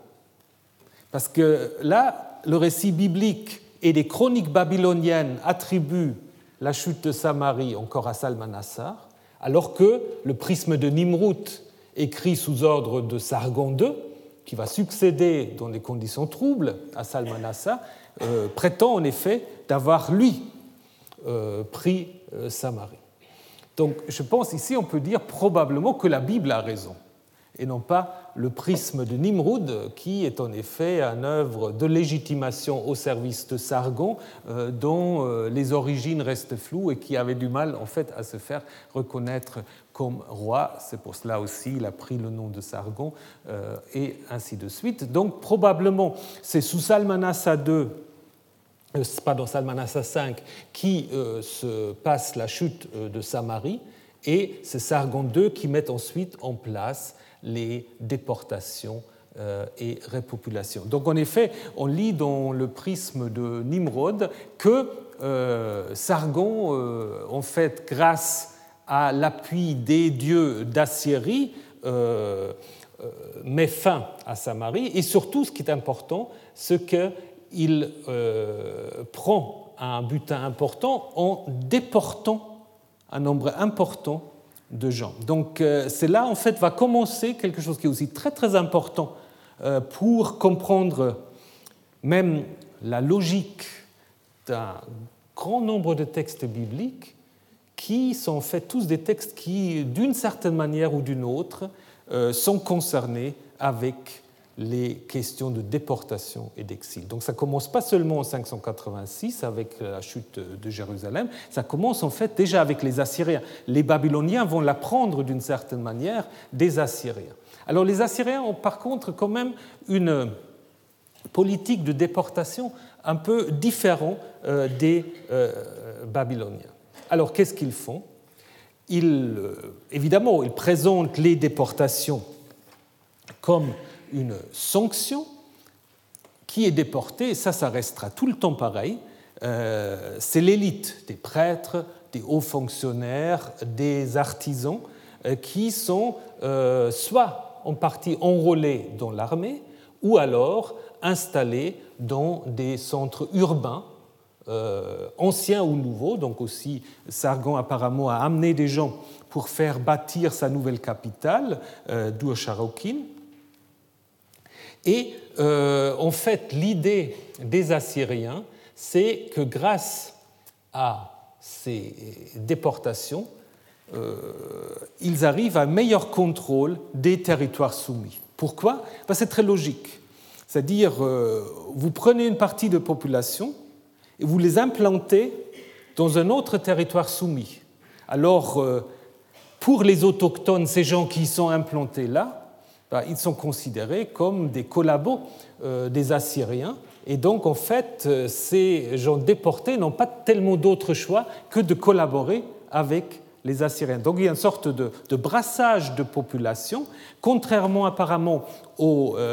Parce que là, le récit biblique et les chroniques babyloniennes attribuent la chute de Samarie encore à Salmanassar, alors que le prisme de Nimrut, écrit sous ordre de Sargon II, qui va succéder dans des conditions troubles à Salmanassar, euh, prétend en effet d'avoir, lui, euh, pris euh, Samarie. Donc je pense ici on peut dire probablement que la Bible a raison et non pas le prisme de Nimrud, qui est en effet une œuvre de légitimation au service de Sargon, euh, dont euh, les origines restent floues et qui avait du mal en fait à se faire reconnaître comme roi. C'est pour cela aussi il a pris le nom de Sargon euh, et ainsi de suite. Donc probablement c'est sous Salmanassar II pardon, Salmanassa V, qui se passe la chute de Samarie, et c'est Sargon II qui met ensuite en place les déportations et repopulations. Donc en effet, on lit dans le prisme de Nimrod que Sargon, en fait, grâce à l'appui des dieux d'Assyrie, met fin à Samarie, et surtout, ce qui est important, c'est que il euh, prend un butin important en déportant un nombre important Donc euh, c'est là en fait va commencer quelque chose qui est aussi très très important euh, pour comprendre même la logique d'un grand nombre de textes bibliques qui sont en fait tous des textes qui, d'une certaine manière ou d'une autre, sont concernés avec les questions de déportation et d'exil. Donc ça commence pas seulement en 586 avec la chute de Jérusalem, ça commence en fait déjà avec les Assyriens. Les Babyloniens vont l'apprendre d'une certaine manière des Assyriens. Alors les Assyriens ont par contre quand même une politique de déportation un peu différente euh, des euh, Babyloniens. Alors qu'est-ce qu'ils font? Ils, euh, Évidemment, ils présentent les déportations comme une sanction qui est déportée, et ça, ça restera tout le temps pareil. c'est l'élite des prêtres, des hauts fonctionnaires, des artisans qui sont soit en partie enrôlés dans l'armée, ou alors installés dans des centres urbains, euh, anciens ou nouveaux. Donc aussi, Sargon apparemment a amené des gens pour faire bâtir sa nouvelle capitale, euh, Et euh, en fait, l'idée des Assyriens, c'est que grâce à ces déportations, euh, ils arrivent à un meilleur contrôle des territoires soumis. Pourquoi? C'est très logique. C'est-à-dire, euh, vous prenez une partie de population et vous les implantez dans un autre territoire soumis. Alors, pour les autochtones, ces gens qui sont implantés là, ils sont considérés comme des collabos euh, des Assyriens. Et donc, en fait, ces gens déportés n'ont pas tellement d'autre choix que de collaborer avec les Assyriens. Donc, il y a une sorte de, brassage de population, contrairement apparemment aux.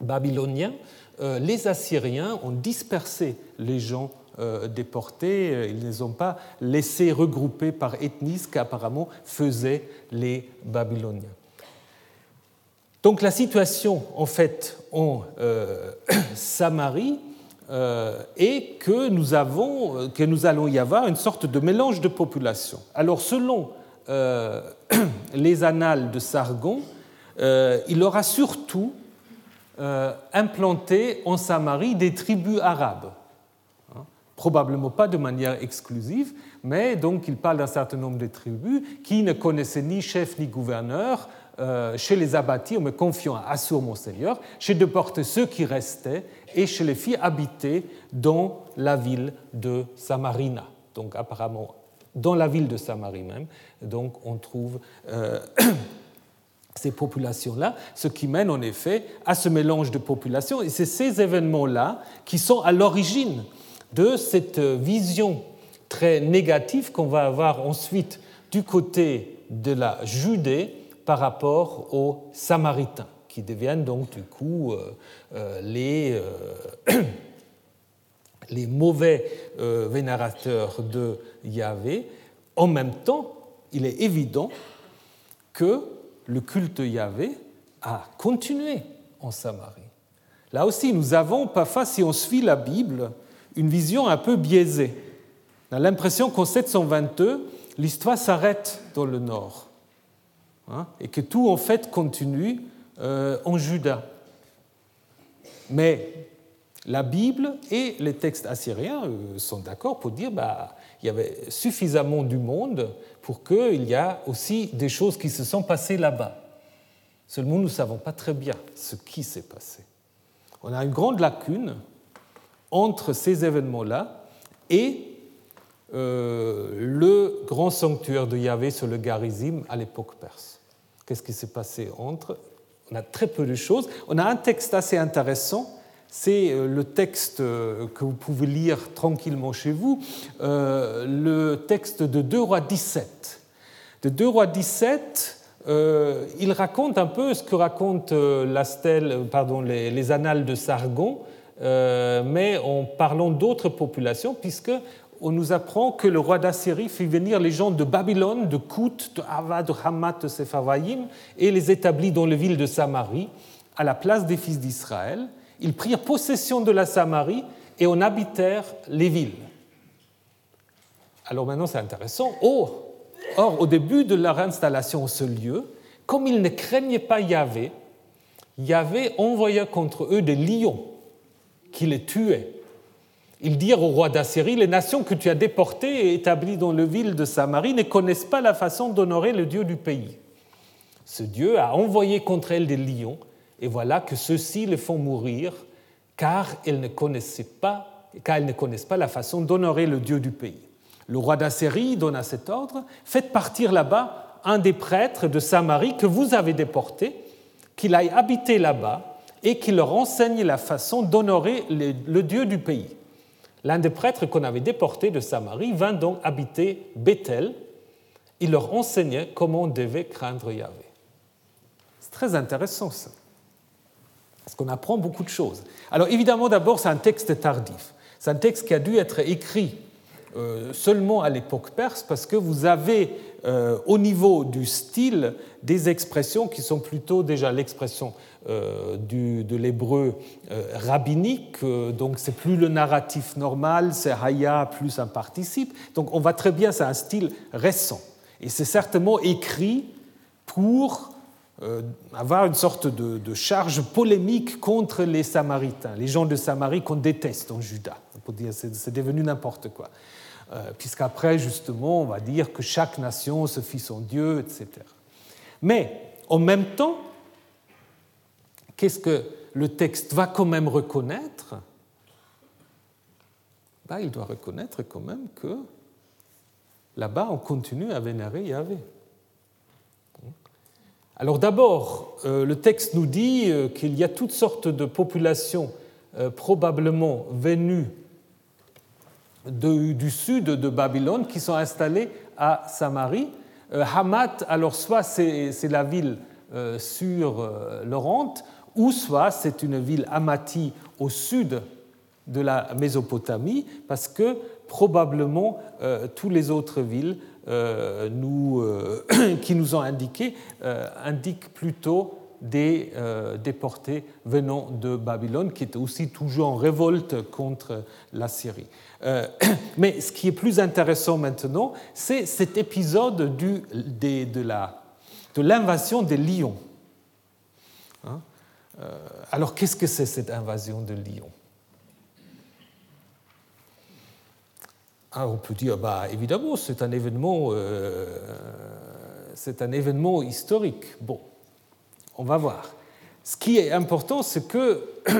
babyloniens, euh, les Assyriens ont dispersé les gens euh, déportés, ils ne les ont pas laissés regrouper par ethnie, ce qu'apparemment faisaient les Babyloniens. Donc la situation en fait en euh, Samarie est que nous, avons, que nous allons y avoir une sorte de mélange de population. Alors selon les annales de Sargon, il aura surtout euh, implanter en Samarie des tribus arabes. Hein, probablement pas de manière exclusive, mais donc il parle d'un certain nombre de tribus qui ne connaissaient ni chef ni gouverneur. Euh, chez les abattis, on me confiant à Assur, mon Seigneur, chez de portes ceux qui restaient, et chez les filles habitées dans la ville de Samarina. Donc apparemment, dans la ville de Samarie même, donc on trouve euh, ces populations-là, ce qui mène en effet à ce mélange de populations. Et c'est ces événements-là qui sont à l'origine de cette vision très négative qu'on va avoir ensuite du côté de la Judée par rapport aux Samaritains, qui deviennent donc du coup euh, euh, les, euh, les mauvais vénérateurs de Yahvé. En même temps, il est évident que le culte Yahvé a continué en Samarie. Là aussi, nous avons parfois, si on suit la Bible, une vision un peu biaisée. On a l'impression qu'en 722, l'histoire s'arrête dans le nord hein, et que tout en fait continue euh, en Juda. Mais la Bible et les textes assyriens euh, sont d'accord pour dire bah, il y avait suffisamment du monde pour qu'il y a aussi des choses qui se sont passées là-bas. Seulement, nous ne savons pas très bien ce qui s'est passé. On a une grande lacune entre ces événements-là et euh, le grand sanctuaire de Yahvé sur le Garizim à l'époque perse. Qu'est-ce qui s'est passé entre On a très peu de choses. On a un texte assez intéressant c'est euh, le texte euh, que vous pouvez lire tranquillement chez vous, euh, le texte de 2 rois 17. De 2 rois 17, il raconte un peu ce que racontent les, annales de Sargon, mais en parlant d'autres populations, puisque on nous apprend que le roi d'Assyrie fit venir les gens de Babylone, de Kout, de Avad, de Hamat, de Sepharvaïm, et les établit dans les villes de Samarie, à la place des fils d'Israël ils prirent possession de la Samarie et en habitèrent les villes. Alors maintenant c'est intéressant. or, au début de leur installation en ce lieu, comme ils ne craignaient pas Yahvé, Yahvé envoya contre eux des lions qui les tuaient. Ils dirent au roi d'Assyrie, les nations que tu as déportées et établies dans le ville de Samarie ne connaissent pas la façon d'honorer le Dieu du pays. Ce Dieu a envoyé contre elles des lions et voilà que ceux-ci les font mourir car elles ne ne connaissent pas la façon d'honorer le Dieu du pays. Le roi d'Assyrie donne à cet ordre Faites partir là-bas un des prêtres de Samarie que vous avez déporté, qu'il aille habiter là-bas et qu'il leur enseigne la façon d'honorer le Dieu du pays. L'un des prêtres qu'on avait déporté de Samarie vint donc habiter Bethel. Il leur enseignait comment on devait craindre Yahvé. C'est très intéressant ça, parce qu'on apprend beaucoup de choses. Alors évidemment, d'abord, c'est un texte tardif. C'est un texte qui a dû être écrit euh, seulement à l'époque perse, parce que vous avez euh, au niveau du style des expressions qui sont plutôt déjà l'expression euh, de l'hébreu rabbinique, donc c'est plus le narratif normal, c'est haya plus un participe. Donc on voit très bien, c'est un style récent. Et c'est certainement écrit pour avoir une sorte de, de, charge polémique contre les Samaritains, les gens de Samarie qu'on déteste en Juda. C'est devenu n'importe quoi. Euh, puisqu'après, justement, on va dire que chaque nation se fit son Dieu, etc. Mais en même temps, qu'est-ce que le texte va quand même reconnaître? Ben, Il doit reconnaître quand même que là-bas, on continue à vénérer Yahvé. Alors d'abord, euh, le texte nous dit euh, qu'il y a toutes sortes de populations probablement venues du sud de Babylone qui sont installés à Samarie. Euh, Hamat, alors soit c'est la ville euh, sur euh, ou soit c'est une ville Amati au sud de la Mésopotamie, parce que probablement toutes les autres villes nous, qui nous ont indiqué indiquent plutôt des déportés venant de Babylone, qui étaient aussi toujours en révolte contre la Syrie. Euh, mais ce qui est plus intéressant maintenant, c'est cet épisode de l'invasion des lions. Euh, alors qu'est-ce que c'est cette invasion de lions? Ah, On peut dire, bah, évidemment, c'est un événement, euh, c'est un événement historique. Bon, on va voir. Ce qui est important, c'est que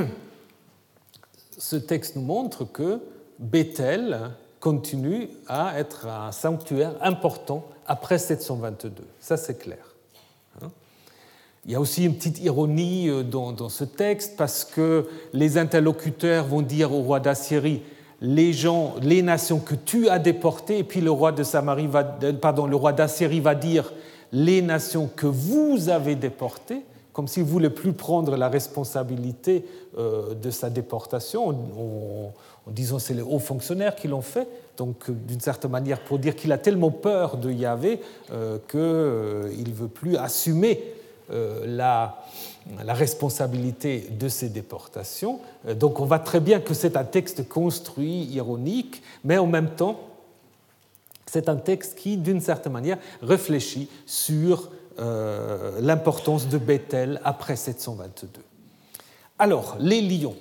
ce texte nous montre que Bethel continue à être un sanctuaire important après 722. Ça, c'est clair. Il y a aussi une petite ironie euh, dans, ce texte parce que les interlocuteurs vont dire au roi d'Assyrie les gens, les nations que tu as déportées, et puis le roi de Samarie va, euh, pardon, le roi d'Assyrie va dire les nations que vous avez déportées, comme s'il voulait plus prendre la responsabilité euh, de sa déportation en disant c'est les hauts fonctionnaires qui l'ont fait, donc d'une certaine manière pour dire qu'il a tellement peur de Yahvé qu'il ne veut plus assumer la, la, responsabilité de ces déportations. Donc on voit très bien que c'est un texte construit, ironique, mais en même temps, c'est un texte qui, d'une certaine manière, réfléchit sur l'importance de Bethel après 722. Alors, les lions.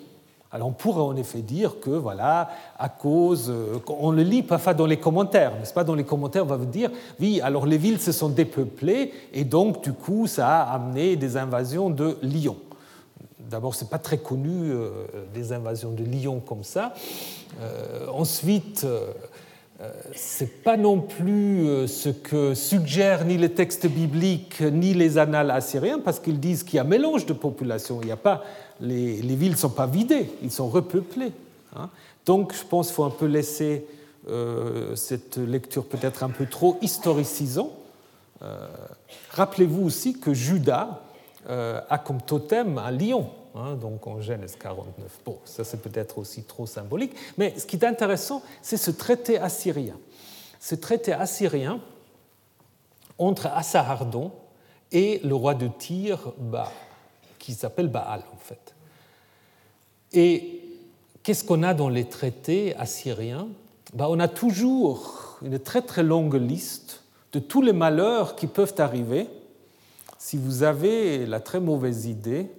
Alors on pourrait en effet dire que, voilà, à cause, euh, on le lit parfois dans les commentaires, n'est-ce pas? Dans les commentaires, on va vous dire, oui, alors les villes se sont dépeuplées et donc du coup, ça a amené des invasions de lions. D'abord, ce n'est pas très connu euh, des invasions de lions comme ça. Euh, ensuite, ce n'est pas non plus ce que suggèrent ni les textes bibliques ni les annales assyriens, parce qu'ils disent qu'il y a mélange de populations. Il n'y a pas les, villes ne sont pas vidées, ils sont repeuplées. Hein. Donc je pense qu'il faut un peu laisser euh, cette lecture peut-être un peu trop historicisant. Euh, rappelez-vous aussi que Judas euh, a comme totem un lion, hein, donc en Genèse 49. Bon, ça c'est peut-être aussi trop symbolique, mais ce qui est intéressant, c'est ce traité assyrien. Ce traité assyrien entre Assahardon et le roi de Tyr, bah, qui s'appelle Baal en fait. Et qu'est-ce qu'on a dans les traités assyriens? Ben, On a toujours une très très longue liste de tous les malheurs qui peuvent arriver si vous avez la très mauvaise idée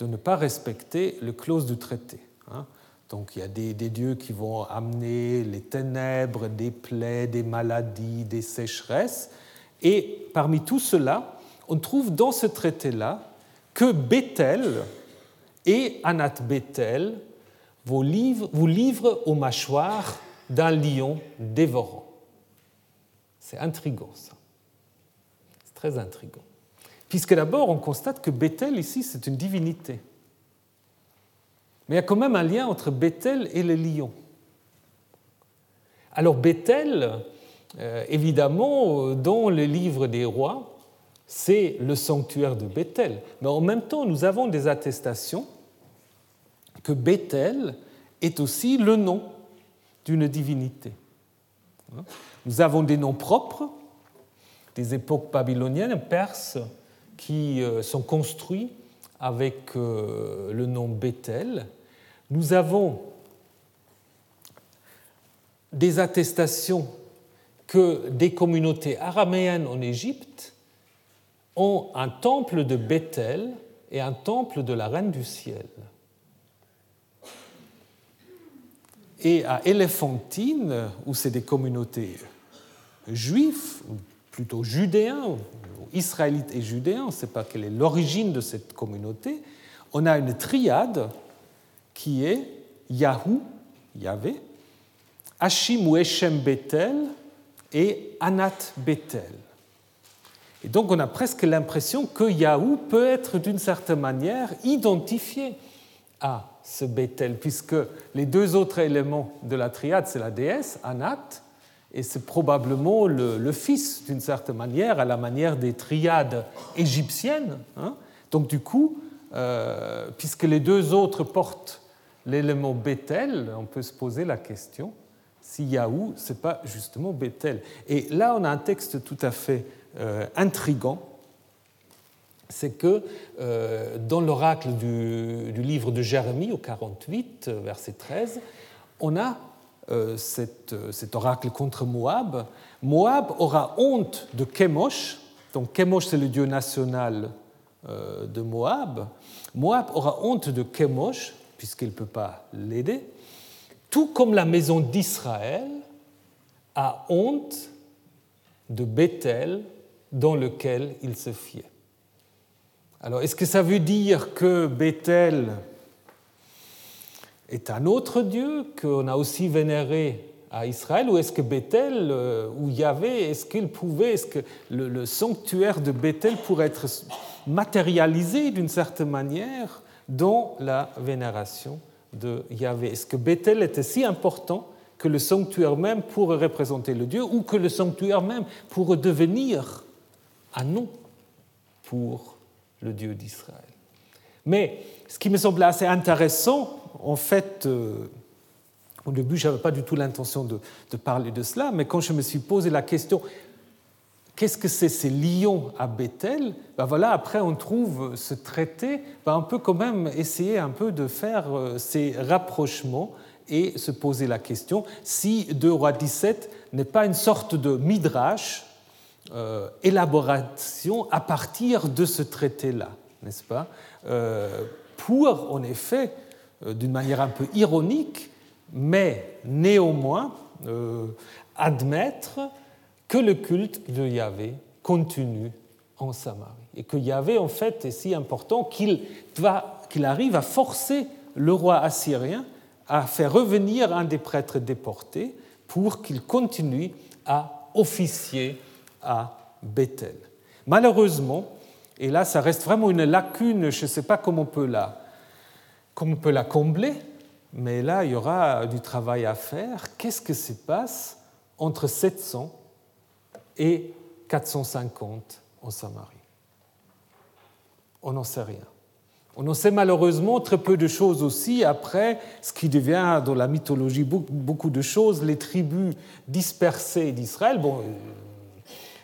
de ne pas respecter le clause du traité. Hein. Donc il y a des, dieux qui vont amener les ténèbres, des plaies, des maladies, des sécheresses. Et parmi tout cela, on trouve dans ce traité-là que Bethel et Anat Bethel vous vous livrent aux mâchoires d'un lion dévorant. C'est intrigant ça. C'est très intrigant. Puisque d'abord on constate que Bethel ici c'est une divinité. Mais il y a quand même un lien entre Bethel et les lions. Alors Bethel, euh, évidemment, dans le livre des rois, c'est le sanctuaire de Bethel. Mais en même temps, nous avons des attestations que Bethel est aussi le nom d'une divinité. Nous avons des noms propres des époques babyloniennes, perses, qui euh, sont construits avec euh, le nom Bethel. Nous avons des attestations que des communautés araméennes en Égypte ont un temple de Bethel et un temple de la Reine du Ciel. Et à Éléphantine, où c'est des communautés juives, plutôt judéens, israélites et judéens, on ne sait pas quelle est l'origine de cette communauté, on a une triade qui est Yahou, Yahvé, Hashim ou Eshem Bethel et Anat Bethel. Et donc on a presque l'impression que Yahou peut être d'une certaine manière identifié à ce Bethel, puisque les deux autres éléments de la triade, c'est la déesse, Anat, et c'est probablement le, fils, d'une certaine manière, à la manière des triades égyptiennes. Hein. Donc du coup, euh, puisque les deux autres portent l'élément Bethel, on peut se poser la question si Yahou, ce n'est pas justement Bethel. Et là, on a un texte tout à fait euh, intrigant, c'est que euh, dans l'oracle du, livre de Jérémie au 48, verset 13, on a euh, cet, oracle contre Moab. Moab aura honte de Chemosh, donc Chemosh c'est le dieu national de Moab. Moab aura honte de Chemosh, puisqu'il ne peut pas l'aider, tout comme la maison d'Israël a honte de Bethel dans lequel il se fiait. Alors, est-ce que ça veut dire que Bethel est un autre Dieu qu'on a aussi vénéré à Israël, ou est-ce que Bethel, euh, où il y avait, est-ce qu'il pouvait, est-ce que le, sanctuaire de Bethel pourrait être matérialisé d'une certaine manière dans la vénération de Yahvé? Est-ce que Bethel était si important que le sanctuaire même pourrait représenter le Dieu ou que le sanctuaire même pourrait devenir un nom pour le Dieu d'Israël? Mais ce qui me semblait assez intéressant, en fait, euh, au début, je n'avais pas du tout l'intention de, parler de cela, mais quand je me suis posé la question, qu'est-ce que c'est ces lions à Bethel ben voilà, Après, on trouve ce traité, ben on peut quand même essayer un peu de faire euh, ces rapprochements et se poser la question si 2 Rois 17 n'est pas une sorte de midrash, euh, élaboration à partir de ce traité-là, n'est-ce pas? Pour, en effet, d'une manière un peu ironique, mais néanmoins admettre que le culte de Yahvé continue en Samarie. Et que Yahvé, en fait, est si important qu'il qu'il arrive à forcer le roi assyrien à faire revenir un des prêtres déportés pour qu'il continue à officier à Bethel. Malheureusement, et là ça reste vraiment une lacune, je ne sais pas comment on peut la, comment on peut la combler, mais là il y aura du travail à faire. Qu'est-ce que se passe entre 700 et 450 en Samarie? On n'en sait rien. On en sait malheureusement très peu de choses aussi après ce qui devient dans la mythologie beaucoup de choses, les tribus dispersées d'Israël. Bon, euh,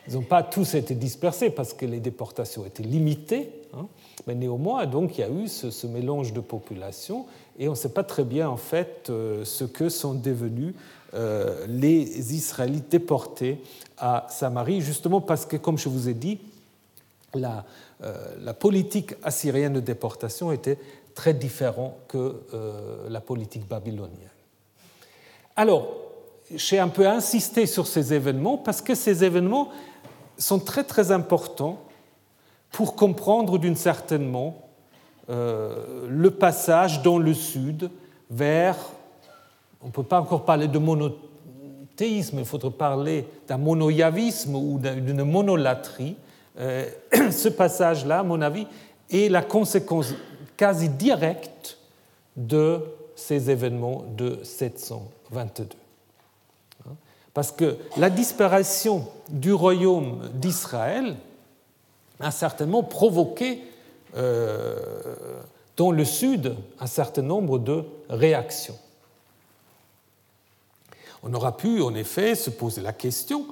ils n'ont pas tous été dispersés parce que les déportations étaient limitées, mais néanmoins, donc, il y a eu ce, mélange de populations et on ne sait pas très bien en fait euh, ce que sont devenus euh, les Israélites déportés à Samarie, justement parce que, comme je vous ai dit, la, euh, politique assyrienne de déportation était très différente que la politique babylonienne. Alors, j'ai un peu insisté sur ces événements parce que ces événements sont très très importants pour comprendre d'une certaine manière le passage dans le sud vers, on ne peut pas encore parler de monothéisme, il faudrait parler d'un monoyavisme ou d'une monolatrie. ce passage-là, à mon avis, est la conséquence quasi directe de ces événements de 722. Parce que la disparition du royaume d'Israël a certainement provoqué euh, dans le sud un certain nombre de réactions. On aura pu en effet se poser la question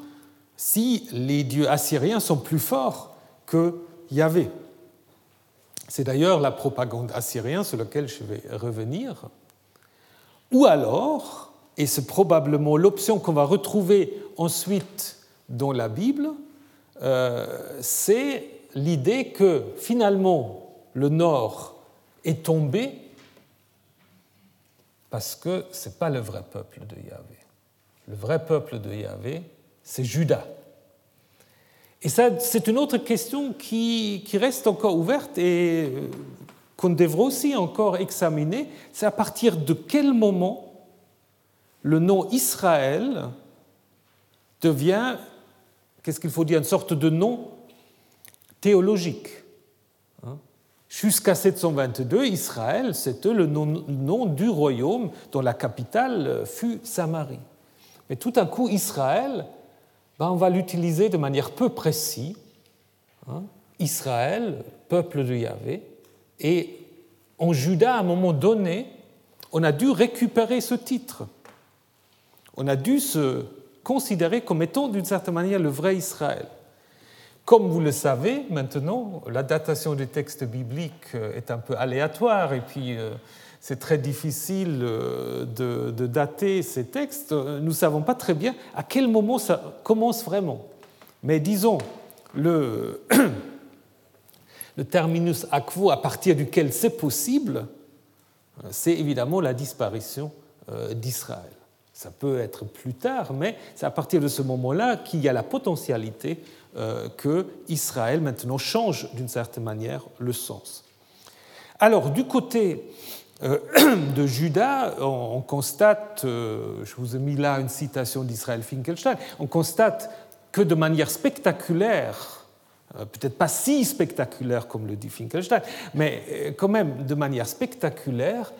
si les dieux assyriens sont plus forts que Yahvé. C'est d'ailleurs la propagande assyrienne sur laquelle je vais revenir. Ou alors, et c'est probablement l'option qu'on va retrouver ensuite dans la Bible, euh, c'est l'idée que finalement le Nord est tombé parce que ce n'est pas le vrai peuple de Yahvé. Le vrai peuple de Yahvé, c'est Judas. Et ça, c'est une autre question qui, qui, reste encore ouverte et euh, qu'on devrait aussi encore examiner. C'est à partir de quel moment le nom Israël devient, qu'est-ce qu'il faut dire, une sorte de nom théologique. Hein. Jusqu'à 722, Israël, c'était le nom du royaume dont la capitale fut Samarie. Mais tout à coup, Israël, ben, on va l'utiliser de manière peu précise. Hein. Israël, peuple de Yahvé, et en Juda, à un moment donné, on a dû récupérer ce titre. On a dû se considérer comme étant d'une certaine manière le vrai Israël. Comme vous le savez maintenant, la datation des textes bibliques euh, est un peu aléatoire et puis euh, c'est très difficile euh, de, dater ces textes. Nous ne savons pas très bien à quel moment ça commence vraiment. Mais disons, le, le terminus aquo à partir duquel c'est possible, c'est évidemment la disparition d'Israël. Ça peut être plus tard, mais c'est à partir de ce moment-là qu'il y a la potentialité que Israël maintenant change d'une certaine manière le sens. Alors, du côté euh, de Judas, on constate, euh, je vous ai mis là une citation d'Israël Finkelstein, on constate que de manière spectaculaire, peut-être pas si spectaculaire comme le dit Finkelstein, mais quand même de manière spectaculaire,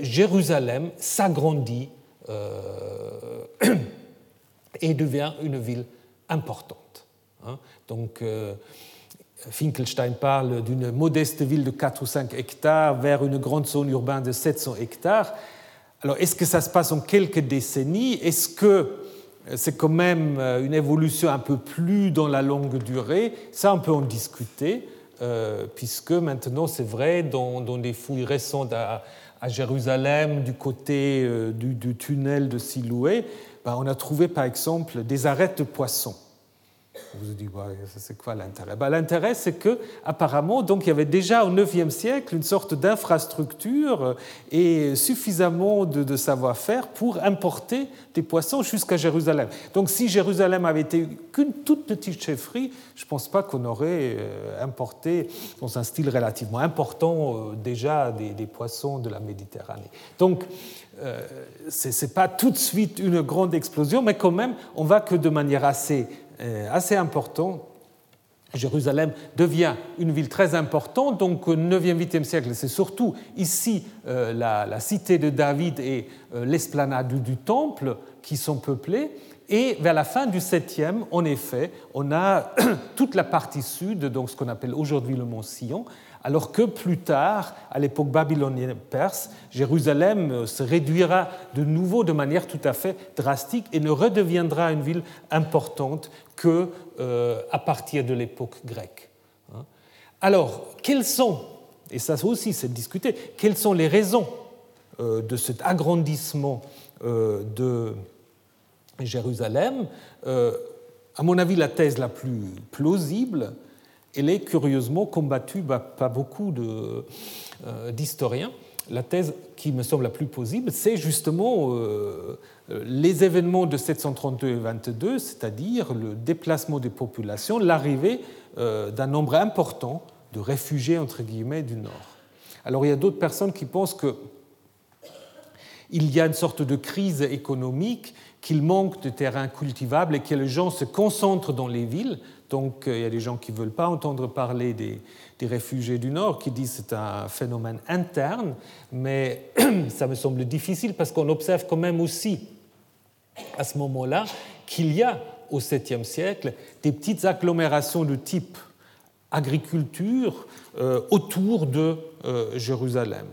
Jérusalem s'agrandit euh, et devient une ville importante. Hein. Donc, euh, Finkelstein parle d'une modeste ville de 4 ou 5 hectares vers une grande zone urbaine de 700 hectares. Alors, est-ce que ça se passe en quelques décennies? Est-ce que c'est quand même une évolution un peu plus dans la longue durée? Ça, on peut en discuter, euh, puisque maintenant, c'est vrai, dans, des fouilles récentes à, Jérusalem, du côté euh, du, tunnel de Siloué, ben, on a trouvé par exemple des arêtes de poissons. Vous vous dites, c'est quoi l'intérêt? Ben, L'intérêt, c'est que apparemment, donc, il y avait déjà au IXe siècle une sorte d'infrastructure euh, et suffisamment de, savoir-faire pour importer des poissons jusqu'à Jérusalem. Donc, si Jérusalem avait été qu'une toute petite chefferie, je ne pense pas qu'on aurait euh, importé, dans un style relativement important, euh, déjà des, poissons de la Méditerranée. Donc, ce n'est pas tout de suite une grande explosion, mais quand même, on va que de manière assez euh, assez important. Jérusalem devient une ville très importante, donc au 9e, 8e siècle, c'est surtout ici euh, la, cité de David et euh, l'esplanade du temple qui sont peuplées. Et vers la fin du 7e, en effet, on a toute la partie sud, donc ce qu'on appelle aujourd'hui le mont Sion, alors que plus tard, à l'époque babylonienne perse, Jérusalem euh, se réduira de nouveau de manière tout à fait drastique et ne redeviendra une ville importante que euh, partir de l'époque grecque. Hein. Alors, quelles sont, et ça aussi c'est discuté, quelles sont les raisons euh, de cet agrandissement de Jérusalem À mon avis, la thèse la plus plausible, elle est curieusement combattue par beaucoup euh, d'historiens. la thèse qui me semble la plus possible, c'est justement euh, les événements de 732 et 22, c'est-à-dire le déplacement des populations, l'arrivée d'un nombre important de réfugiés entre guillemets du Nord. Alors il y a d'autres personnes qui pensent que il y a une sorte de crise économique, qu'il manque de terrains cultivables et que les gens se concentrent dans les villes. Donc euh, il y a des gens qui ne veulent pas entendre parler des, réfugiés du Nord, qui disent que c'est un phénomène interne, mais ça me semble difficile parce qu'on observe quand même aussi à ce moment-là qu'il y a au 7e siècle des petites agglomérations de type agriculture euh, autour de euh, Jérusalem.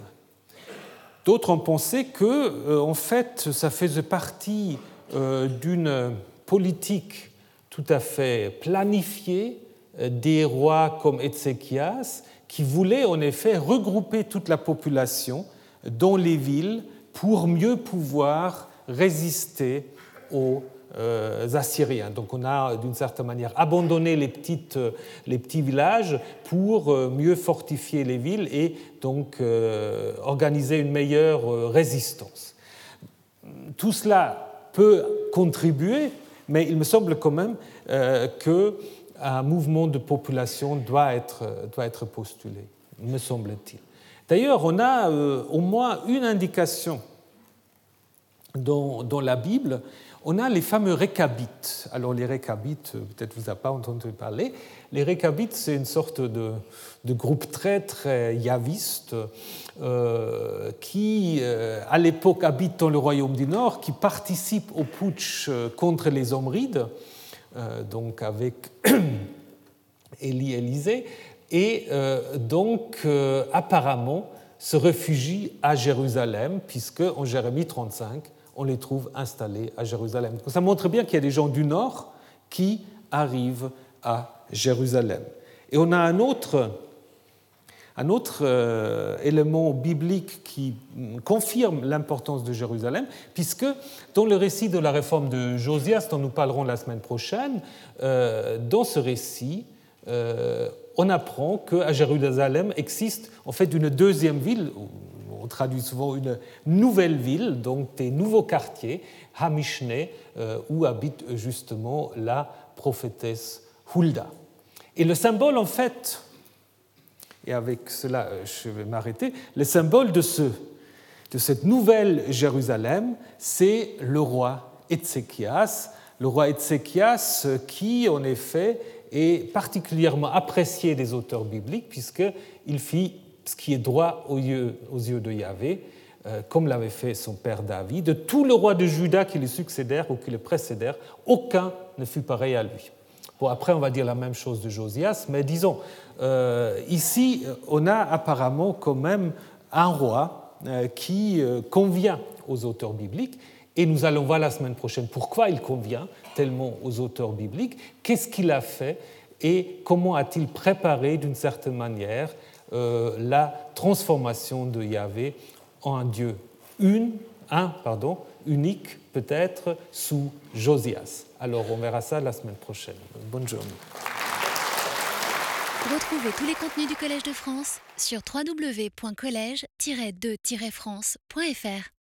D'autres ont pensé que, en fait, ça faisait partie d'une politique tout à fait planifiée des rois comme Ézéchias, qui voulaient en effet regrouper toute la population dans les villes pour mieux pouvoir résister aux euh, assyriens. Donc on a d'une certaine manière abandonné les, petites, euh, les petits villages pour euh, mieux fortifier les villes et donc organiser une meilleure résistance. Tout cela peut contribuer, mais il me semble quand même qu'un mouvement de population doit être, doit être postulé, me semble-t-il. D'ailleurs, on a au moins une indication dans, dans la Bible on a les fameux récabites. Alors les récabites, peut-être vous n'avez pas entendu parler. Les récabites, c'est une sorte de, groupe très très yaviste euh, qui, euh, à l'époque, habite dans le royaume du Nord, qui participe au putsch euh, contre les Omrides, donc avec Élie Élysée, et donc apparemment se réfugie à Jérusalem, puisque en Jérémie 35, on les trouve installés à Jérusalem. Ça montre bien qu'il y a des gens du nord qui arrivent à Jérusalem. Et on a un autre, un autre euh, élément biblique qui confirme l'importance de Jérusalem, puisque dans le récit de la réforme de Josias, dont nous parlerons la semaine prochaine, euh, dans ce récit, euh, on apprend qu'à Jérusalem existe en fait une deuxième ville, on traduit souvent une nouvelle ville, donc des nouveaux quartiers, Hamishne, où habite justement la prophétesse Hulda. Et le symbole, en fait, et avec cela euh, je vais m'arrêter, le symbole de, ce, de cette nouvelle Jérusalem, c'est le roi Ézéchias, le roi Ézéchias qui, en effet, est particulièrement apprécié des auteurs bibliques, puisqu'il fit ce qui est droit aux yeux, aux yeux de Yahvé, euh, comme l'avait fait son père David. De tous les rois de Juda qui le succédèrent ou qui le précédèrent, aucun ne fut pareil à lui. Après, on va dire la même chose de Josias, mais disons, euh, ici, on a apparemment quand même un roi euh, qui convient aux auteurs bibliques, et nous allons voir la semaine prochaine pourquoi il convient tellement aux auteurs bibliques, qu'est-ce qu'il a fait et comment a-t-il préparé d'une certaine manière euh, la transformation de Yahvé en un Dieu une, un, pardon, unique peut-être sous Josias. Alors on verra ça la semaine prochaine. Bonne journée. Retrouvez tous les contenus du Collège de France sur www.colège-2-france.fr.